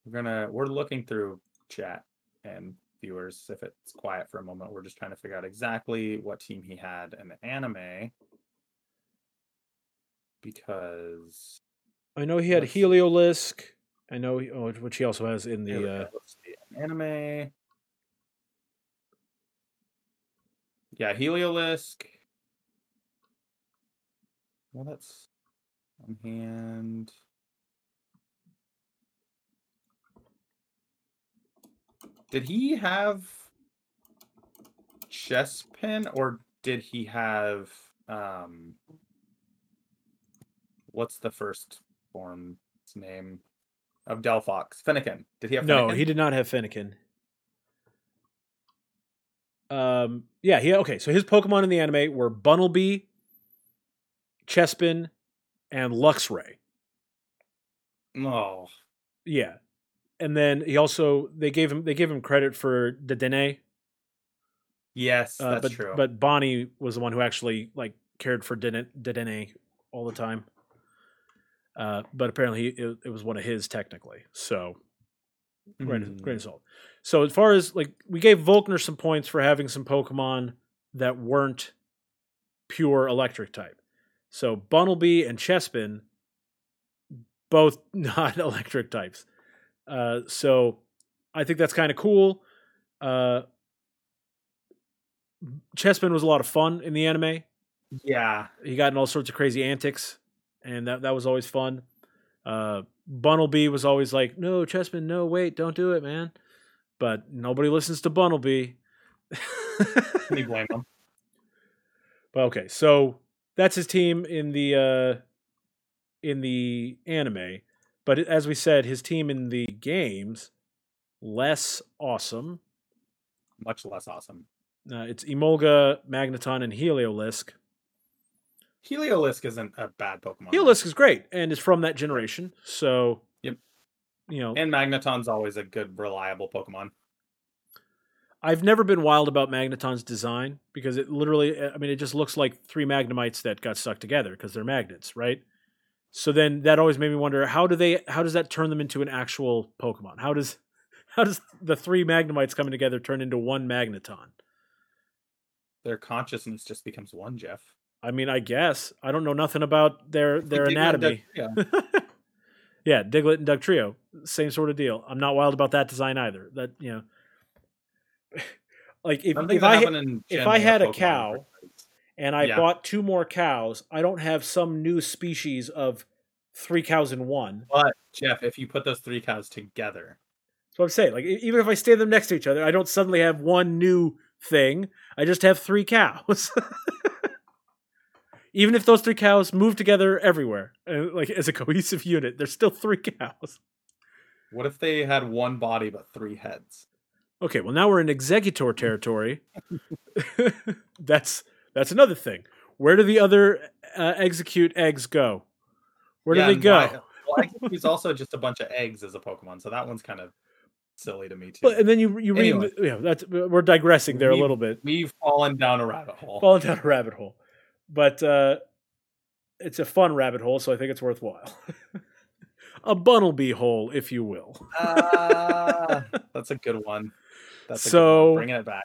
We're gonna we're looking through chat and viewers. If it's quiet for a moment, we're just trying to figure out exactly what team he had in the anime. Because I know he had. Heliolisk. I know, he, oh, which he also has in the. Uh, anime. Yeah, Heliolisk. Well, that's on hand. Did he have Chespin or did he have um what's the first form's name of Delphox? Fennekin. Did he have no, he did not have Fennekin. Um, yeah, he okay. So his Pokemon in the anime were Bunnelby, Chespin, and Luxray. Oh, Yeah, and then he also they gave him they gave him credit for Dedenne, yes, uh, that's but true. but Bonnie was the one who actually like cared for Dedenne, Dedenne all the time. Uh, but apparently he, it, it was one of his technically. So great, Hmm. great assault. So as far as like we gave Volkner some points for having some Pokemon that weren't pure electric type. So Bunnelby and Chespin, both not electric types. Uh, so I think that's kind of cool. Uh, Chespin was a lot of fun in the anime. Yeah, He got in all sorts of crazy antics, and that that was always fun. Uh, Bunnelby was always like, "No, Chessman, no, wait, don't do it, man." But nobody listens to Bunnelby. you blame him? But okay, so that's his team in the uh, in the anime. But as we said, his team in the games less awesome. Much less awesome. Uh, it's Emolga, Magneton, and Heliolisk. Heliolisk isn't a bad Pokemon. Heliolisk is great and is from that generation. So, Yep. you know, and Magneton's always a good, reliable Pokemon. I've never been wild about Magneton's design because it literally, uh, I mean, it just looks like three Magnemites that got stuck together because they're magnets, right? So then that always made me wonder how do they, how does that turn them into an actual Pokemon? How does, how does the three Magnemites coming together turn into one Magneton? Their consciousness just becomes one, Jeff. I mean, I guess I don't know nothing about their their Diglett anatomy. Yeah, Diglett and Dugtrio, same sort of deal. I'm not wild about that design either. That you know, like if, if I if I had a Pokemon cow and I Yeah. bought two more cows, I don't have some new species of three cows in one. But Jeff, if you put those three cows together, that's what I'm saying, like, even if I stay them next to each other, I don't suddenly have one new thing. I just have three cows. even if those three cows move together everywhere, uh, like as a cohesive unit, there's still three cows. what if they had one body but three heads? Okay, well now we're in Exeggutor territory. that's that's another thing. Where do the other uh, execute eggs go? Where Yeah, do they go? why- Well, he's also just a bunch of eggs as a Pokemon, so that one's kind of silly to me too. But and then you you read yeah that's we're digressing there a little bit, We've fallen down a rabbit hole. falling down a rabbit hole, but uh, it's a fun rabbit hole, so I think it's worthwhile. a Bunnelby hole, if you will. Ah, that's a good one. That's a good So- one. bringing it back.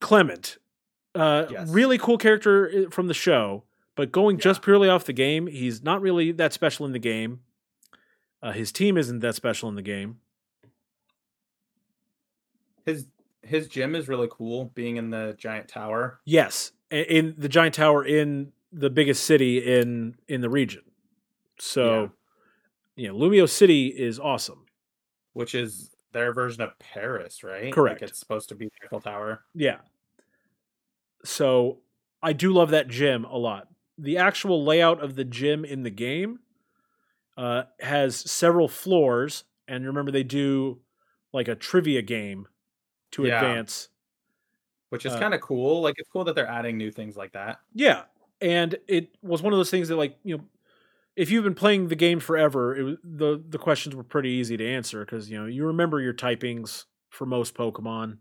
Clemont, uh, Yes. really cool character from the show, but going just purely off the game, he's not really that special in the game. Uh, his team isn't that special in the game. His his gym is really cool, being in the giant tower. Yes, in the giant tower in the biggest city in in the region. So, you know, Lumiose City is awesome. which is their version of Paris, right? Correct. Like it's supposed to be the Eiffel Tower. Yeah. So I do love that gym a lot. The actual layout of the gym in the game uh, has several floors, and remember they do like a trivia game to Yeah. advance. Which is Uh, kind of cool. Like it's cool that they're adding new things like that. Yeah, and it was one of those things that like you know, if you've been playing the game forever, it the the questions were pretty easy to answer because you know you remember your typings for most Pokemon.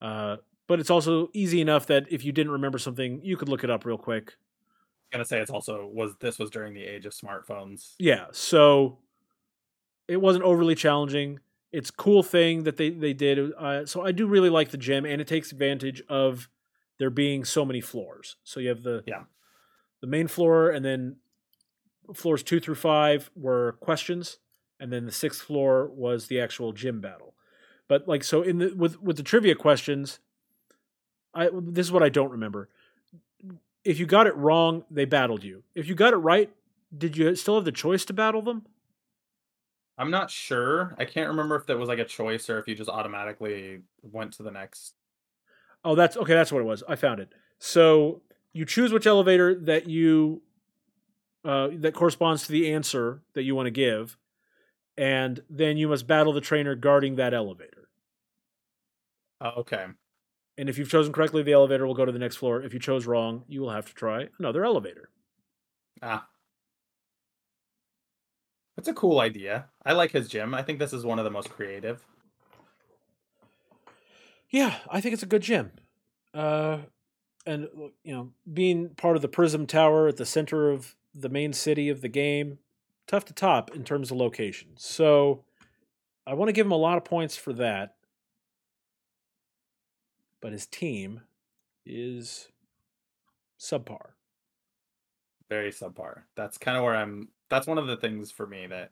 Uh, but it's also easy enough that if you didn't remember something, you could look it up real quick. I'm gonna say it's also was this was during the age of smartphones. Yeah, so it wasn't overly challenging. It's cool thing that they they did. Uh, so I do really like the gym, and it takes advantage of there being so many floors. So you have the Yeah. the main floor, and then floors two through five were questions, and then the sixth floor was the actual gym battle. But like so in the with with the trivia questions, I this is what I don't remember. If you got it wrong, they battled you. If you got it right, did you still have the choice to battle them? I'm not sure. I can't remember if that was like a choice or if you just automatically went to the next. Oh, that's okay. That's what it was. I found it. So you choose which elevator that you uh, that corresponds to the answer that you want to give, and then you must battle the trainer guarding that elevator. Oh, okay. And if you've chosen correctly, the elevator will go to the next floor. If you chose wrong, you will have to try another elevator. Ah. That's a cool idea. I like his gym. I think this is one of the most creative. Yeah, I think it's a good gym. Uh, and you know, being part of the Prism Tower at the center of the main city of the game, tough to top in terms of location. So, I want to give him a lot of points for that. But his team is subpar. Very subpar. That's kind of where I'm. That's one of the things for me that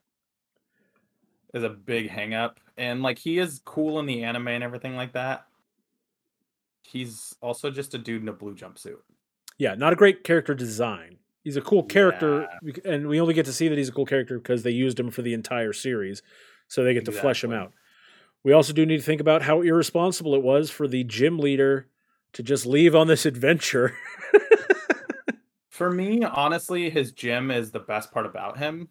is a big hang up. And like he is cool in the anime and everything like that. He's also just a dude in a blue jumpsuit. Yeah, not a great character design. He's a cool character, bec- and we only get to see that he's a cool character because they used him for the entire series, so they get to flesh him out. We also do need to think about how irresponsible it was for the gym leader to just leave on this adventure. For me, honestly, his gym is the best part about him.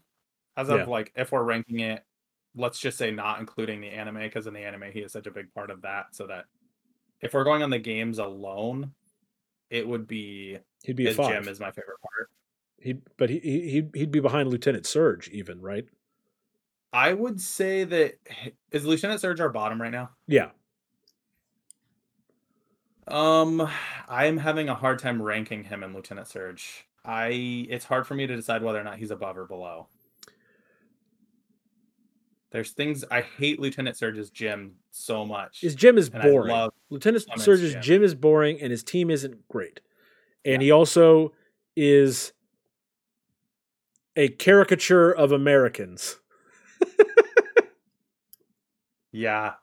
As of like, if we're ranking it, let's just say not including the anime, because in the anime he is such a big part of that. So that if we're going on the games alone, it would be He'd be a his gym is my favorite part. He'd, but he, he he'd he'd be behind Lieutenant Surge, even right? I would say that is Lieutenant Surge our bottom right now. Yeah, Um, I'm having a hard time ranking him in Lieutenant Surge. I it's hard for me to decide whether or not he's above or below. There's things I hate Lieutenant Surge's gym so much. his gym is boring. love Lieutenant Surge's gym. gym is boring, and his team isn't great. And Yeah. he also is a caricature of Americans. yeah.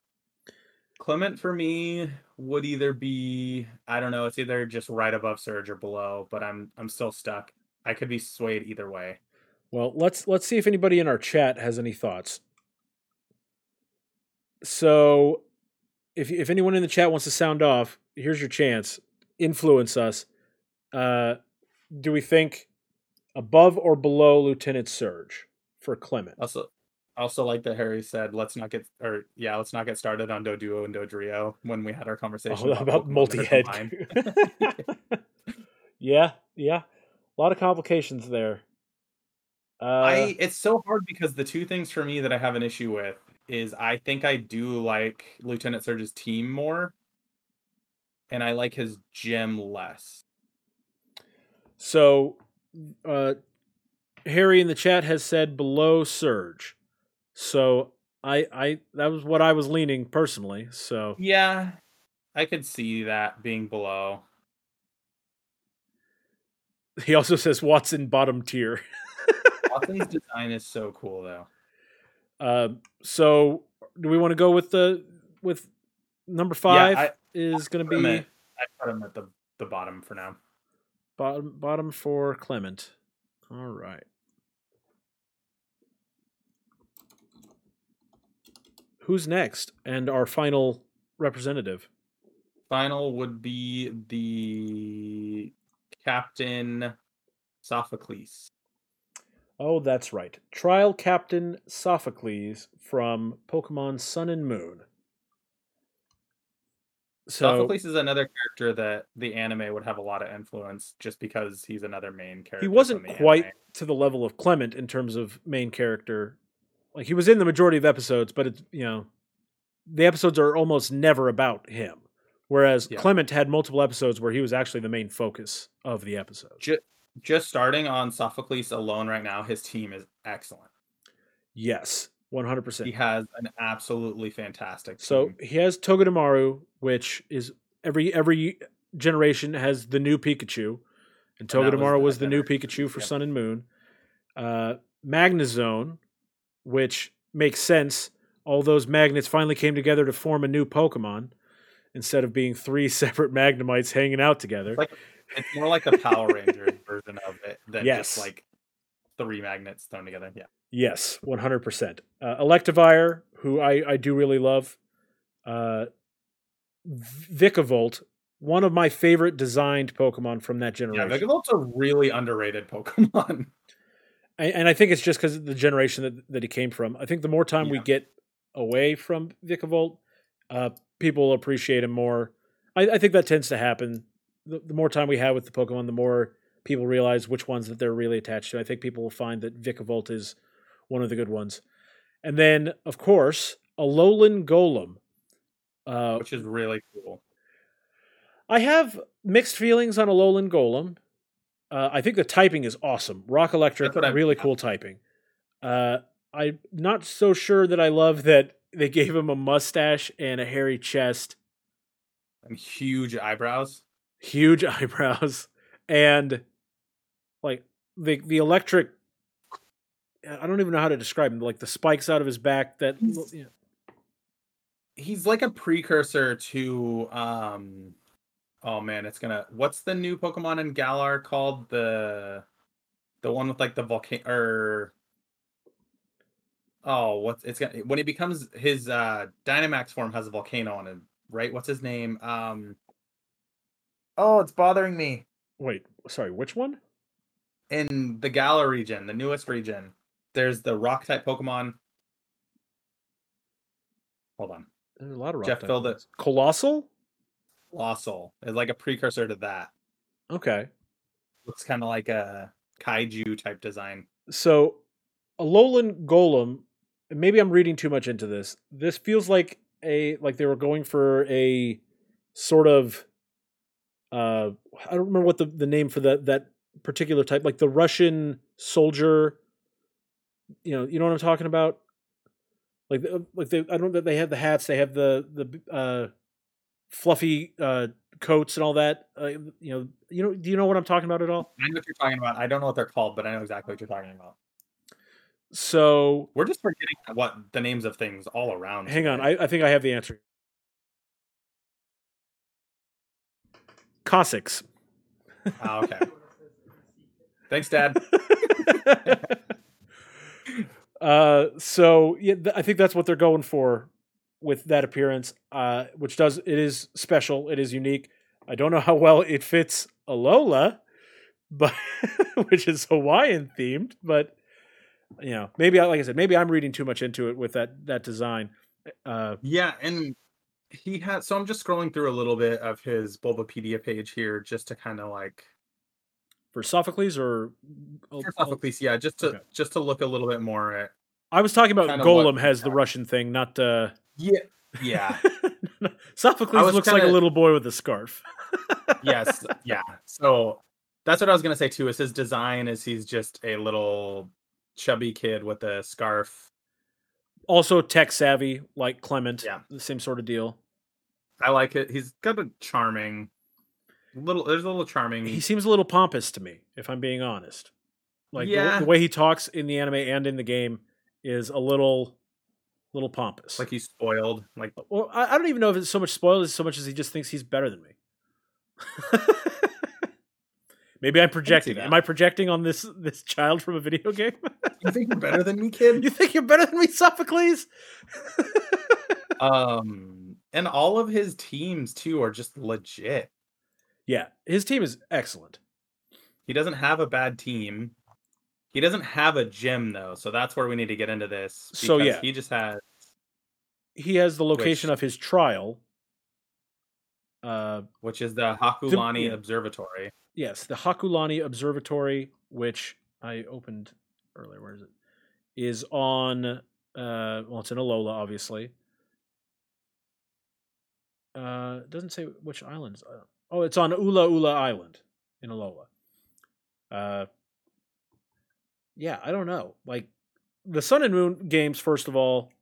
Clemont for me would either be I don't know, it's either just right above Surge or below, but I'm I'm still stuck. I could be swayed either way. Well, let's let's see if anybody in our chat has any thoughts. So, if if anyone in the chat wants to sound off, here's your chance. Influence us. Uh, do we think above or below Lieutenant Surge for Clemont? Also I also like that Harry said let's not get or yeah, let's not get started on Doduo and Dodrio when we had our conversation Oh, about that multi-head. yeah, yeah. A lot of complications there. Uh, I it's so hard because the two things for me that I have an issue with is I think I do like Lieutenant Surge's team more, and I like his gym less. So, uh, Harry in the chat has said below Surge. So I, I that was what I was leaning personally. So Yeah, I could see that being below. he also says Watson bottom tier. Watson's design is so cool though. Um, so do we want to go with the with number five? I- is going to be at- I put him at the the bottom for now. bottom bottom for Clemont. All right. Who's next? And our final representative. Final would be the Captain Sophocles. Oh, that's right. Trial Captain Sophocles from Pokemon Sun and Moon. So Sophocles is another character that the anime would have a lot of influence just because he's another main character. he wasn't quite anime. to the level of Clemont in terms of main character. Like he was in the majority of episodes, but it's you know the episodes are almost never about him. Whereas Yeah. Clemont had multiple episodes where he was actually the main focus of the episode. Ju- just starting on Sophocles alone right now, his team is excellent. Yes, one hundred percent. He has an absolutely fantastic team. So he has Togedemaru, which is every every generation has the new Pikachu, and And that was was, the the new Pikachu for yep. Sun and Moon. Uh, Magnezone, which makes sense. All those magnets finally came together to form a new Pokemon instead of being three separate Magnemites hanging out together. Like, it's more like a Power Rangers version of it than Yes. just like three magnets thrown together. Yeah. Yes, one hundred percent. Electivire, who I I do really love. Uh, Vikavolt, one of my favorite designed Pokemon from that Yeah, generation. Vikavolt's a really underrated Pokemon. and, and I think it's just because of the generation that that he came from. I think the more time we get away from Vikavolt, uh, people will appreciate him more. I, I think that tends to happen. The, the more time we have with the Pokemon, the more people realize which ones that they're really attached to. I think people will find that Vikavolt is one of the good ones. And then, of course, Alolan Golem. Uh, which is really cool. I have mixed feelings on Alolan Golem. Uh, I think the typing is awesome. Rock Electric, That's what I- really cool typing. Uh, I'm not so sure that I love that they gave him a mustache and a hairy chest, And huge eyebrows. huge eyebrows, and like the the electric. I don't even know how to describe him. Like the spikes out of his back. That He's- you know, He's like a precursor to um oh man, it's gonna what's the new Pokemon in Galar called? The the one with like the volcano or oh what's it's gonna when he becomes his uh Dynamax form has a volcano on it, right? What's his name? Um Oh, it's bothering me. wait, sorry, which one? In the Galar region, the newest region, there's the rock type Pokemon. Hold on. There's a lot of rock Jeff type filled it. ones. Coalossal. Is like a precursor to that. Okay. Looks kind of like a kaiju type design. so a Alolan Golem, maybe I'm reading too much into this. This feels like a like they were going for a sort of uh I don't remember what the, the name for that that particular type, like the Russian soldier. You know, you know what I'm talking about. Like, like they, I don't know. They have the hats. They have the the uh, fluffy uh, coats and all that. Uh, you know, you know. Do you know what I'm talking about at all? I know what you're talking about. I don't know what they're called, but I know exactly what you're talking about. So We're just forgetting what the names of things all around. Hang on. I, I think I have the answer. Cossacks. Ah, okay. Thanks, Dad. uh, so yeah, th- I think that's what they're going for with that appearance, uh, which does it is special, it is unique. I don't know how well it fits Alola, but which is Hawaiian themed, but you know, maybe I like I said, maybe I'm reading too much into it with that that design. Uh, Yeah, and he has. So I'm just scrolling through a little bit of his Bulbapedia page here, just to kind of like for Sophocles or for Sophocles, yeah, just to Okay. just to look a little bit more at. I was talking about what Golem has the. Russian thing, not uh Yeah, yeah, Sophocles looks like a little boy with a scarf. yes, yeah. So that's what I was gonna say too. Is his design is he's just a little chubby kid with a scarf. Also tech savvy, like Clemont. Yeah. The same sort of deal. I like it. He's got a charming little. There's a little charming. He seems a little pompous to me, if I'm being honest. Like the- the, way he talks in the anime and in the game is a little little pompous. like he's spoiled. Like well, I, I don't even know if it's so much spoiled as so much as he just thinks he's better than me. Maybe I'm projecting. that. Am I projecting on this this child from a video game? you think you're better than me, kid? you think you're better than me, Sophocles? um, and all of his teams too are just legit. yeah, his team is excellent. He doesn't have a bad team. He doesn't have a gym though, so that's where we need to get into this. So, yeah. he just has He has the location Which- of his trial, Uh, which is the Hokulani yeah. Observatory. yes, the Hokulani Observatory, which I opened earlier. Where is it? Is on. Uh, well, it's in Alola, obviously. Uh, it doesn't say which islands. Uh, oh, it's on Ula Ula Island in Alola. Uh, yeah, I don't know. Like the Sun and Moon games, first of all,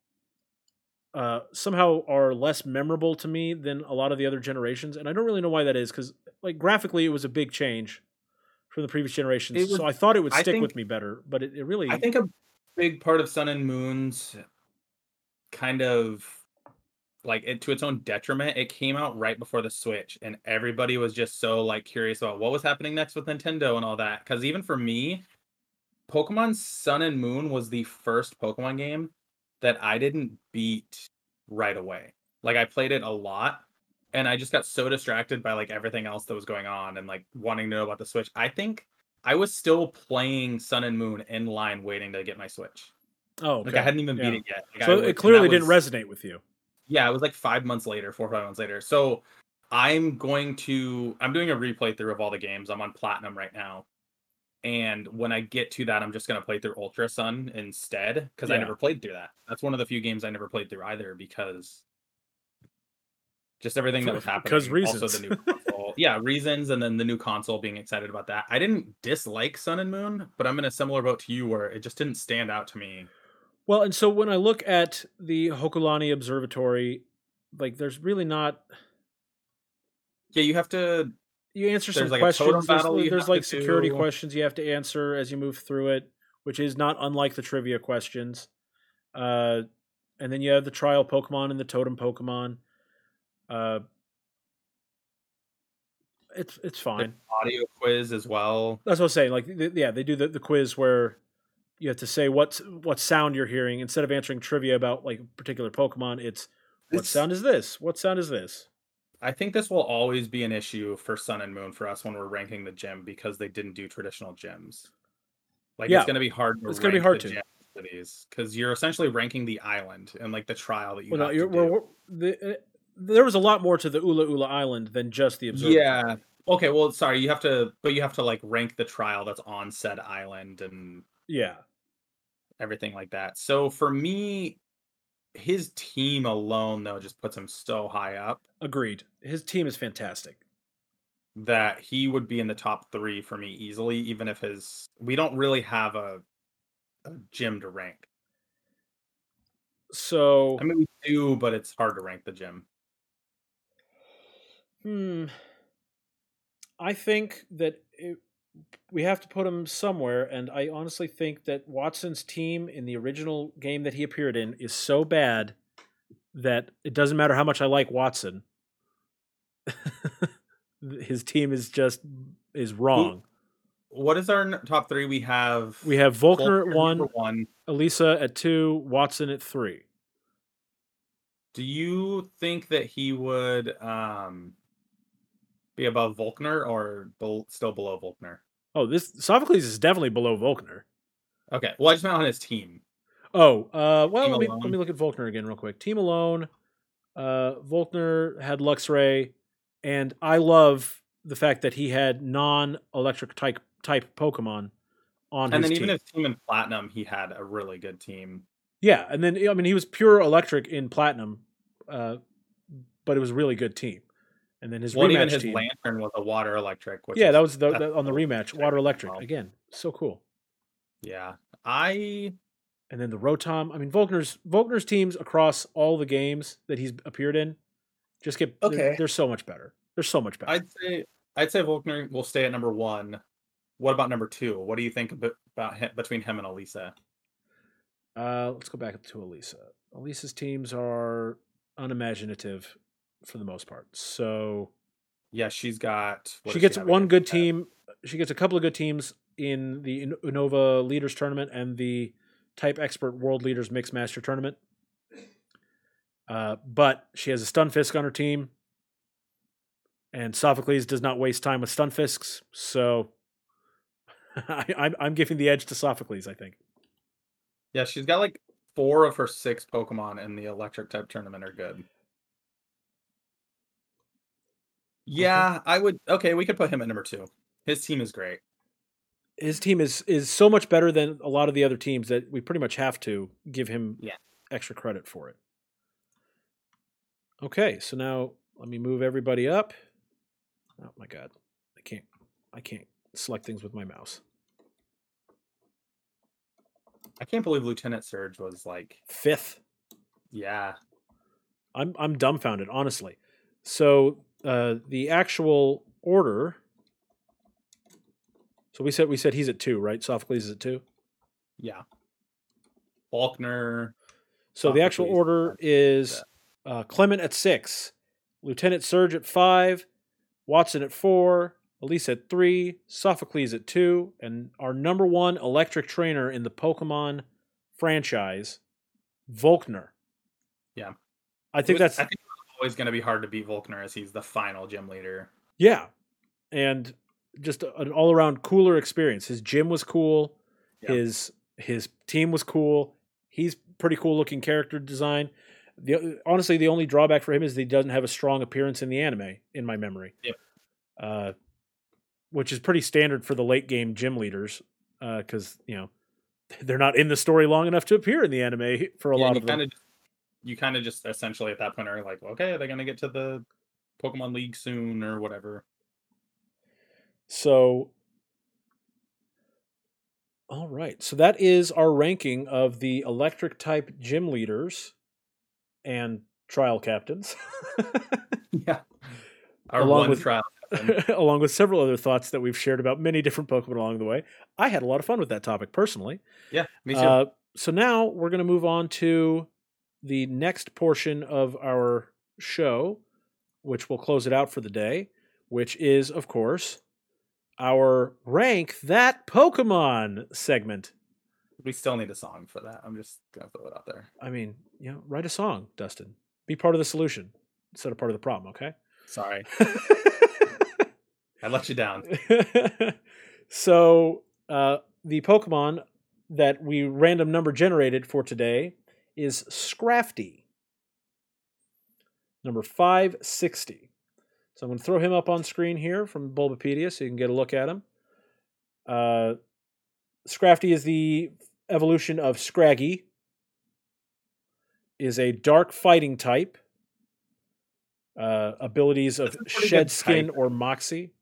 uh, somehow are less memorable to me than a lot of the other generations, and I don't really know why that is. Because like graphically, it was a big change from the previous generations, was- so I thought it would stick think- with me better. But it, it really, I think a big part of Sun and Moon's kind of like it to its own detriment. It came out right before the Switch, and everybody was just so like curious about what was happening next with Nintendo and all that. Because even for me, Pokemon Sun and Moon was the first Pokemon game that I didn't beat right away. Like I played it a lot, and I just got so distracted by like everything else that was going on and like wanting to know about the Switch. I think I was still playing Sun and Moon in line waiting to get my Switch. oh, Like. I hadn't even Yeah. beat it yet. Like, so was- it clearly that didn't resonate with you. Yeah, it was like five months later, four or five months later. So I'm going to I'm doing a replay through of all the games. I'm on platinum right now. And when I get to that, I'm just gonna play through Ultra Sun instead. Because I never played through that. That's one of the few games I never played through either because just everything that was happening. Because Also reasons. the new console. yeah, reasons, and then the new console being excited about that. I didn't dislike Sun and Moon, but I'm in a similar boat to you where it just didn't stand out to me. Well, and so when I look at the Hokulani Observatory, like there's really not. Yeah, you have to You answer some like, a questions. There's, there's like security do. questions you have to answer as you move through it, which is not unlike the trivia questions. Uh, and then you have the trial Pokemon and the totem Pokemon. Uh, it's it's fine. audio quiz as well. That's what I was saying. Like, th- yeah, they do the, the quiz where you have to say what what sound you're hearing instead of answering trivia about like a particular Pokemon. It's what This- sound is this? What sound is this? I think this will always be an issue for Sun and Moon for us when we're ranking the gym because they didn't do traditional gyms. Like Yeah, it's gonna be hard. To it's gonna be hard to. these because you're essentially ranking the island and like the trial that you. Well, no, you're, we're, do. we're- the, uh, there was a lot more to the Ula Ula Island than just the observatory. Yeah. Okay. Well, sorry. You have to, but you have to like rank the trial that's on said island and yeah. everything like that. So for me, his team alone though just puts him so high up Agreed. His team is fantastic. that he would be in the top three for me easily, even if his we don't really have a a gym to rank. So, I mean, we do, but it's hard to rank the gym. hmm, I think that it, we have to put him somewhere, and I honestly think that Watson's team in the original game that he appeared in is so bad that it doesn't matter how much I like Watson. His team is just is wrong. What is our top three? We have We have Volkner Volkner at one, one. Elesa at two, Watson at three. Do you think that he would um be above Volkner or still below Volkner? Oh, this Sophocles is definitely below Volkner. Okay, well, I just meant on his team. Oh, uh, well, Team let me, alone. let me look at Volkner again real quick. Team alone, uh, Volkner had Luxray, and I love the fact that he had non-electric type type Pokemon on his team. And then team. even his team in Platinum, he had a really good team. yeah, and then I mean he was pure electric in Platinum, uh, but it was a really good team. And then his Well, rematch his team, Lanturn was a water electric. Which yeah, is- that was the, the on the rematch, Water Electric out. again, so cool. Yeah, I And then the Rotom. I mean, Volkner's Volkner's teams across all the games that he's appeared in just get they're- Okay. They're, so much better. They're so much better. I'd say I'd say Volkner will stay at number one. What about number two? What do you think about him, between him and Elesa? Uh, let's go back to Elesa. Elesa's teams are unimaginative for the most part. So Yeah, she's got. she gets have one good team. She gets a couple of good teams in the Unova Leaders Tournament and the Type Expert World Leaders Mixed Master Tournament. Uh, but she has a Stunfisk on her team, and Sophocles does not waste time with Stunfisks. So I, I'm, I'm giving the edge to Sophocles. I think. Yeah, she's got like four of her six Pokemon in the Electric type tournament are good. Yeah, I would. Okay, we could put him at number two. His team is great. His team is is so much better than a lot of the other teams that we pretty much have to give him Yeah. extra credit for it. Okay, so now let me move everybody up. Oh my god. I can't I can't select things with my mouse. I can't believe Lieutenant Surge was like, Fifth. yeah, I'm I'm dumbfounded, honestly. So uh, the actual order. So we said we said he's at two, right? Sophocles is at two. yeah. Volkner, So the actual order is uh, Clemont at six, Lieutenant Surge at five, Watson at four, Elise at three, Sophocles at two, and our number one electric trainer in the Pokemon franchise, Volkner. Yeah. I think was- that's I think it's always going to be hard to beat Volkner as he's the final gym leader. Yeah. And just an all around cooler experience. His gym was cool. Yeah. His his team was cool. He's pretty cool looking character design. The honestly, the only drawback for him is that he doesn't have a strong appearance in the anime, in my memory. Yep. Uh, which is pretty standard for the late game gym leaders, because you know they're not in the story long enough to appear in the anime for a Yeah, lot of them. You kind of just essentially at that point are like, okay, they're going to get to the Pokemon League soon or whatever. So, all right. So that is our ranking of the electric type gym leaders and trial captains, Yeah. Our Along one with- trial. captain. along with several other thoughts that we've shared about many different Pokemon along the way. I had a lot of fun with that topic personally. yeah, me too. Uh, so now we're going to move on to the next portion of our show, which will close it out for the day, which is, of course, our rank that Pokemon segment. we still need a song for that. I'm just to throw it out there. I mean, you know, write a song, Dustin. Be part of the solution instead of part of the problem, okay? Sorry. I let you down. so uh, the Pokemon that we random number generated for today is Scrafty, number 560. So I'm going to throw him up on screen here from Bulbapedia so you can get a look at him. Uh, Scrafty is the evolution of Scraggy, is a dark fighting type. Uh, abilities of That's a pretty Shed Skin type. or Moxie.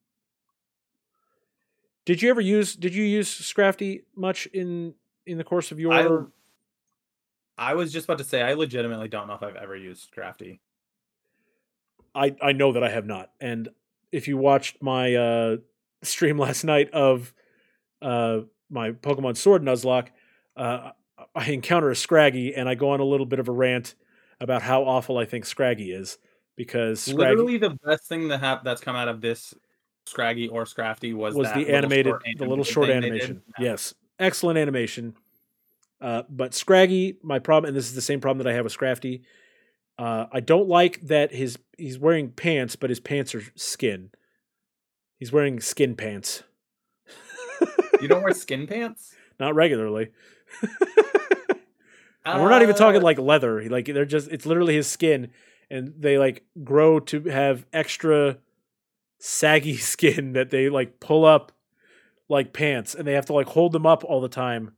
Did you ever use? Did you use Scrafty much in in the course of your? I, was just about to say, I legitimately don't know if I've ever used Scrafty. I I know that I have not. And if you watched my uh, stream last night of uh, my Pokemon Sword Nuzlocke, uh, I encounter a Scraggy and I go on a little bit of a rant about how awful I think Scraggy is because Scraggy Literally, the best thing that hap- that's come out of this Scraggy or Scrafty was was the little animated the little short animation. Yes, excellent animation. Uh, but Scraggy, my problem, and this is the same problem that I have with Scrafty. Uh, I don't like that his he's wearing pants, but his pants are skin. He's wearing skin pants, You don't wear skin pants? not regularly. And we're not even talking Uh, like leather. Like they're just it's literally his skin and they like grow to have extra saggy skin that they like pull up like pants and they have to like hold them up all the time.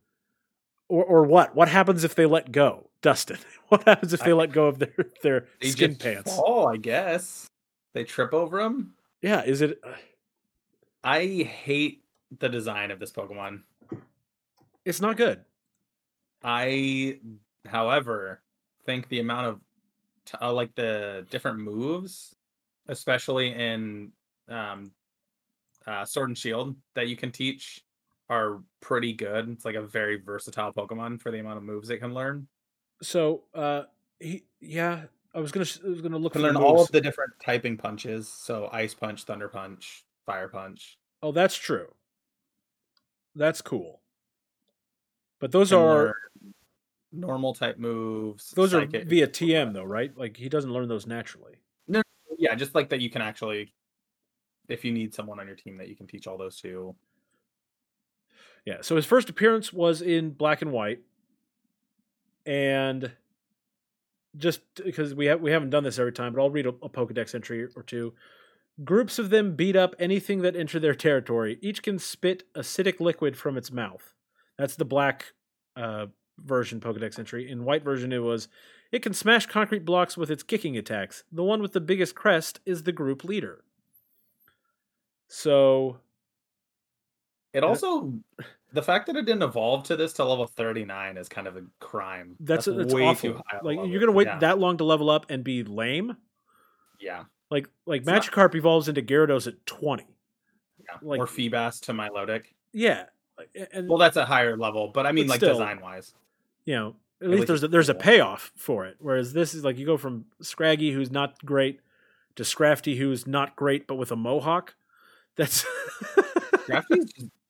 Or or what? What happens if they let go? Dustin. What happens if they I- let go of their their skin pants? fall, I guess. They trip over them. Yeah, is it uh, I hate the design of this Pokemon. it's not good. I, however, think the amount of uh, like the different moves, especially in um, uh, Sword and Shield, that you can teach are pretty good. It's like a very versatile Pokemon for the amount of moves it can learn. So, uh he yeah, I was going to I was to look Can learn the all of the different typing punches. So Ice Punch, Thunder Punch, Fire Punch. Oh, that's true. That's cool. But those can are normal type moves. those are via TM though, right? Like he doesn't learn those naturally. No, Yeah, just like that you can actually, if you need someone on your team that you can teach all those to. Yeah. So his first appearance was in black and white, and just because we we haven't done this every time, but I'll read a, a Pokedex entry or two. Groups of them beat up anything that enter their territory. Each can spit acidic liquid from its mouth. That's the black uh, version Pokedex entry. In white version, it was it can smash concrete blocks with its kicking attacks. The one with the biggest crest is the group leader. So It also the fact that it didn't evolve to this to level 39 is kind of a crime. that's that's, way awful. too high. Like level. you're gonna wait Yeah. that long to level up and be lame. Yeah. Like like It's not- evolves into Gyarados at twenty. yeah. Like- or Feebas to Milotic. Yeah, and Well, that's a higher level, but I mean, But like still. design wise. you know at, At least least there's a, there's a payoff for it. Whereas this is like you go from Scraggy, who's not great, to Scrafty, who's not great but with a mohawk. That's just,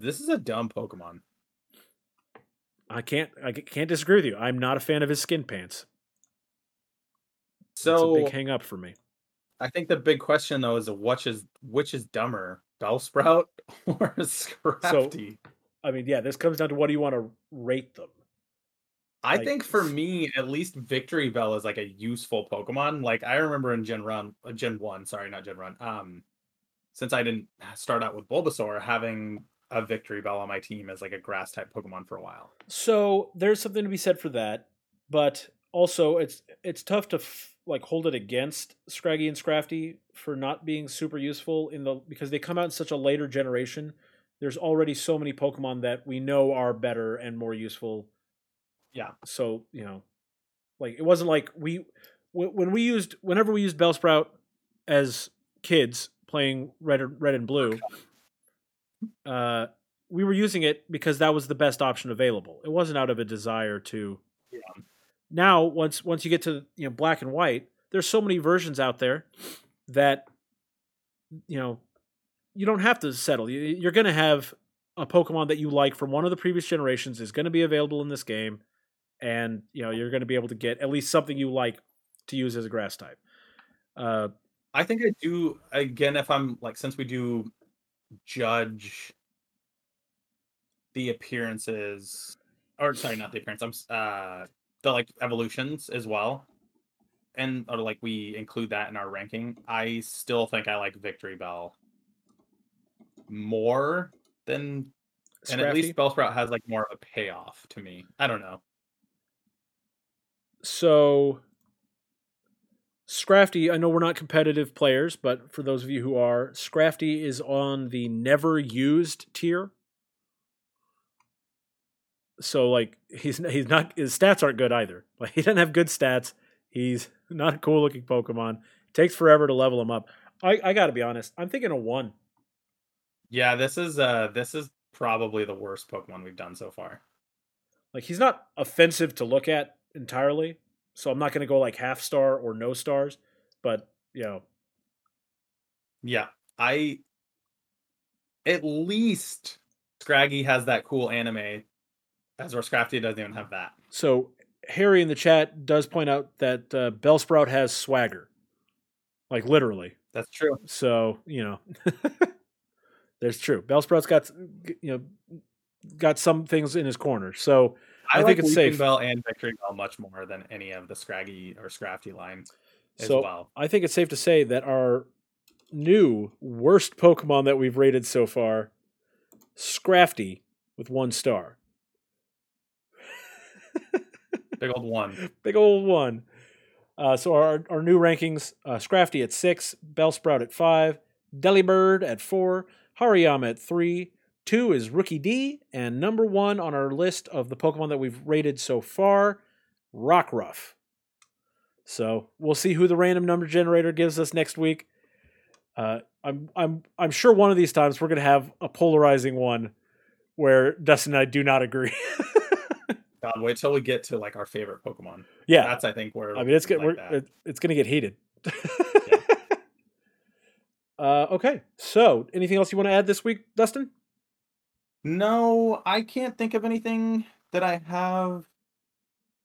this is a dumb Pokemon. I can't I can't disagree with you. I'm not a fan of his skin pants. So a big hang up for me. I think the big question though is which is which is dumber, Bellsprout or Scrafty? I mean, yeah, this comes down to what do you want to rate them? I like- think for me, at least Victreebel is like a useful Pokemon. Like I remember in Gen Run, uh, Gen One, sorry, not Gen Run. Um, since I didn't start out with Bulbasaur, having a Victreebel on my team as like a Grass type Pokemon for a while. So there's something to be said for that, but also it's it's tough to f- like hold it against Scraggy and Scrafty for not being super useful in the because they come out in such a later generation. There's already so many Pokemon that we know are better and more useful. Yeah. So you know, like it wasn't like we when we used whenever we used Bellsprout as kids playing red red and blue. Uh, we were using it because that was the best option available. It wasn't out of a desire to. Yeah. Now, once once you get to you know black and white, there's so many versions out there that you know you don't have to settle. You- You're going to have a Pokemon that you like from one of the previous generations is going to be available in this game, and you know you're going to be able to get at least something you like to use as a grass type. Uh, I think I do again if I'm like since we do judge the appearances or sorry not the appearance I'm uh the like evolutions as well and or like we include that in our ranking I still think I like Victreebel more than and at least Scrafty. Bellsprout has like more of a payoff to me I don't know So, Scrafty, I know we're not competitive players, but for those of you who are, Scrafty is on the never used tier. So, like, he's he's not his stats aren't good either. Like, he doesn't have good stats. He's not a cool looking Pokemon. It takes forever to level him up. I, I got to be honest. I'm thinking a one. yeah this is uh this is probably the worst Pokemon we've done so far Like, he's not offensive to look at entirely. So I'm not going to go like half star or no stars. But you know, Yeah, I at least Scraggy has that cool anime, as or Scrafty doesn't even have that. So Harry in the chat does point out that uh, Bellsprout has swagger, like literally. That's true. So you know, there's true. Bellsprout's got you know got some things in his corner. So I think like it's Weeping safe. Bell and Victreebel much more than any of the Scraggy or Scrafty line as so well. I think it's safe to say that our new worst Pokemon that we've rated so far, Scrafty with one star. Big old one. Big old one. Uh, so our our new rankings: uh, Scrafty at six, Bellsprout at five, Delibird at four, Hariyama at three. Two is Rookidee, and number one on our list of the Pokemon that we've rated so far, Rockruff. So we'll see who the random number generator gives us next week. Uh, I'm I'm I'm sure one of these times we're gonna have a polarizing one where Dustin and I do not agree. God, wait till we get to like our favorite Pokemon. yeah, That's I think where I mean, it's like get, we're, that. it, it's going to get heated. uh, okay, so anything else you want to add this week, Dustin? No, I can't think of anything that I have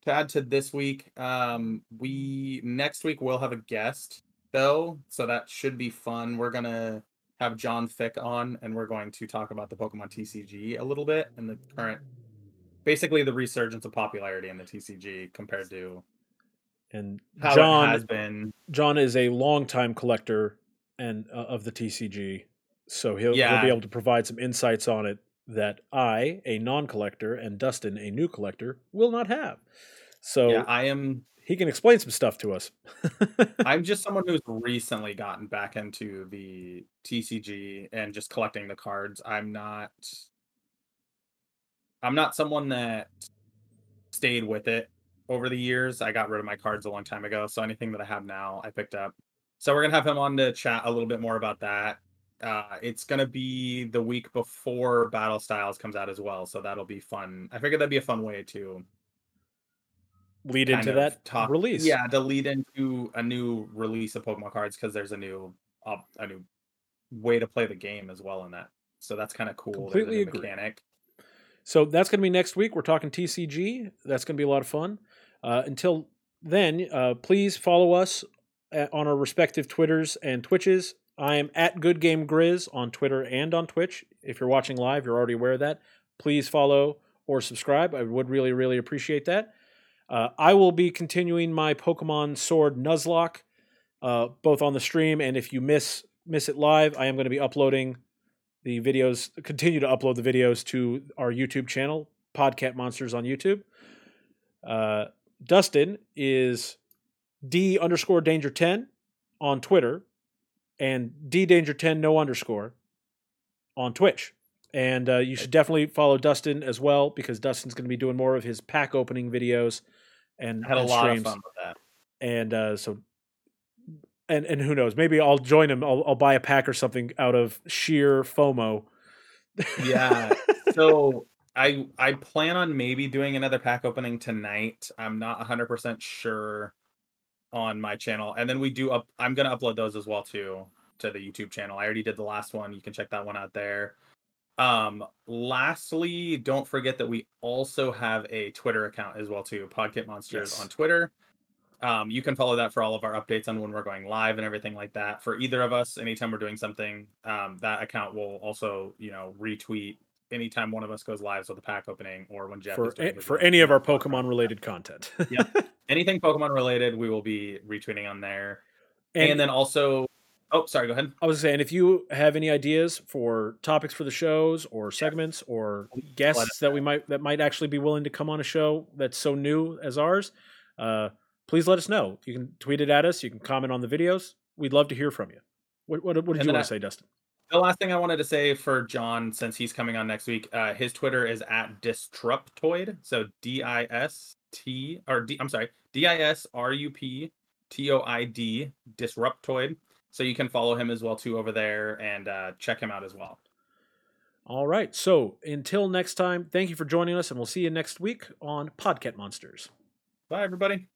to add to this week. Um, we next week we'll have a guest though, so that should be fun. We're gonna have John Fick on, and we're going to talk about the Pokemon TCG a little bit and the current, basically the resurgence of popularity in the TCG compared to And how it John has been. John is a longtime collector and uh, of the TCG, so he'll he'll be able to provide some insights on it that I, a non-collector, and Dustin, a new collector, will not have. So yeah, I am he can explain some stuff to us. I'm just someone who's recently gotten back into the TCG and just collecting the cards. I'm not I'm not someone that stayed with it over the years. I got rid of my cards a long time ago, so anything that I have now, I picked up. So we're going to have him on to chat a little bit more about that. Uh, it's going to be the week before Battle Styles comes out as well, so that'll be fun. I figured that'd be a fun way to Lead into that talk release. Yeah, to lead into a new release of Pokemon cards because there's a new op a new way to play the game as well in that. So that's kind of cool. Completely agree. Mechanic. So that's going to be next week. We're talking TCG. That's going to be a lot of fun. Uh, until then, uh, please follow us on our respective Twitters and Twitches. I am at Good Game Grizz on Twitter and on Twitch. If you're watching live, you're already aware of that. Please follow or subscribe. I would really, really appreciate that. Uh, I will be continuing my Pokemon Sword Nuzlocke, uh, both on the stream and if you miss miss it live, I am going to be uploading the videos. Continue to upload the videos to our YouTube channel, Podcat Monsters on YouTube. Uh, Dustin is D underscore Danger ten on Twitter, and D Danger ten no underscore on Twitch. And uh, you should definitely follow Dustin as well because Dustin's going to be doing more of his pack opening videos and I had a and lot streams of fun with that. and uh, so and and who knows maybe i'll join him I'll, I'll buy a pack or something out of sheer fomo Yeah. so I I plan on maybe doing another pack opening tonight. I'm not 100% sure on my channel. And then we do up I'm to upload those as well too to the YouTube channel. I already did the last one. You can check that one out there. Um lastly, don't forget that we also have a Twitter account as well too. Podcat Monsters Yes. on Twitter. Um, you can follow that for all of our updates on when we're going live and everything like that. For either of us, anytime we're doing something, um, that account will also, you know, retweet anytime one of us goes live with a pack opening or when Jeff for is doing a- for any of our Pokemon related content yeah, anything Pokemon related, we will be retweeting on there. And, then also, oh, sorry, go ahead. I was saying, if you have any ideas for topics for the shows or segments or let us guests that we might that might actually be willing to come on a show that's so new as ours, uh, please let us know. You can tweet it at us. You can comment on the videos. We'd love to hear from you. What what, what did And you want to say, Dustin? The last thing I wanted to say for John, since he's coming on next week, uh, his Twitter is at Disruptoid. So D I S T or D, I'm sorry, D I S R U P T O I D Disruptoid. So you can follow him as well too over there and uh, check him out as well. All right. So until next time, thank you for joining us, and we'll see you next week on Podcat Monsters. Bye, everybody.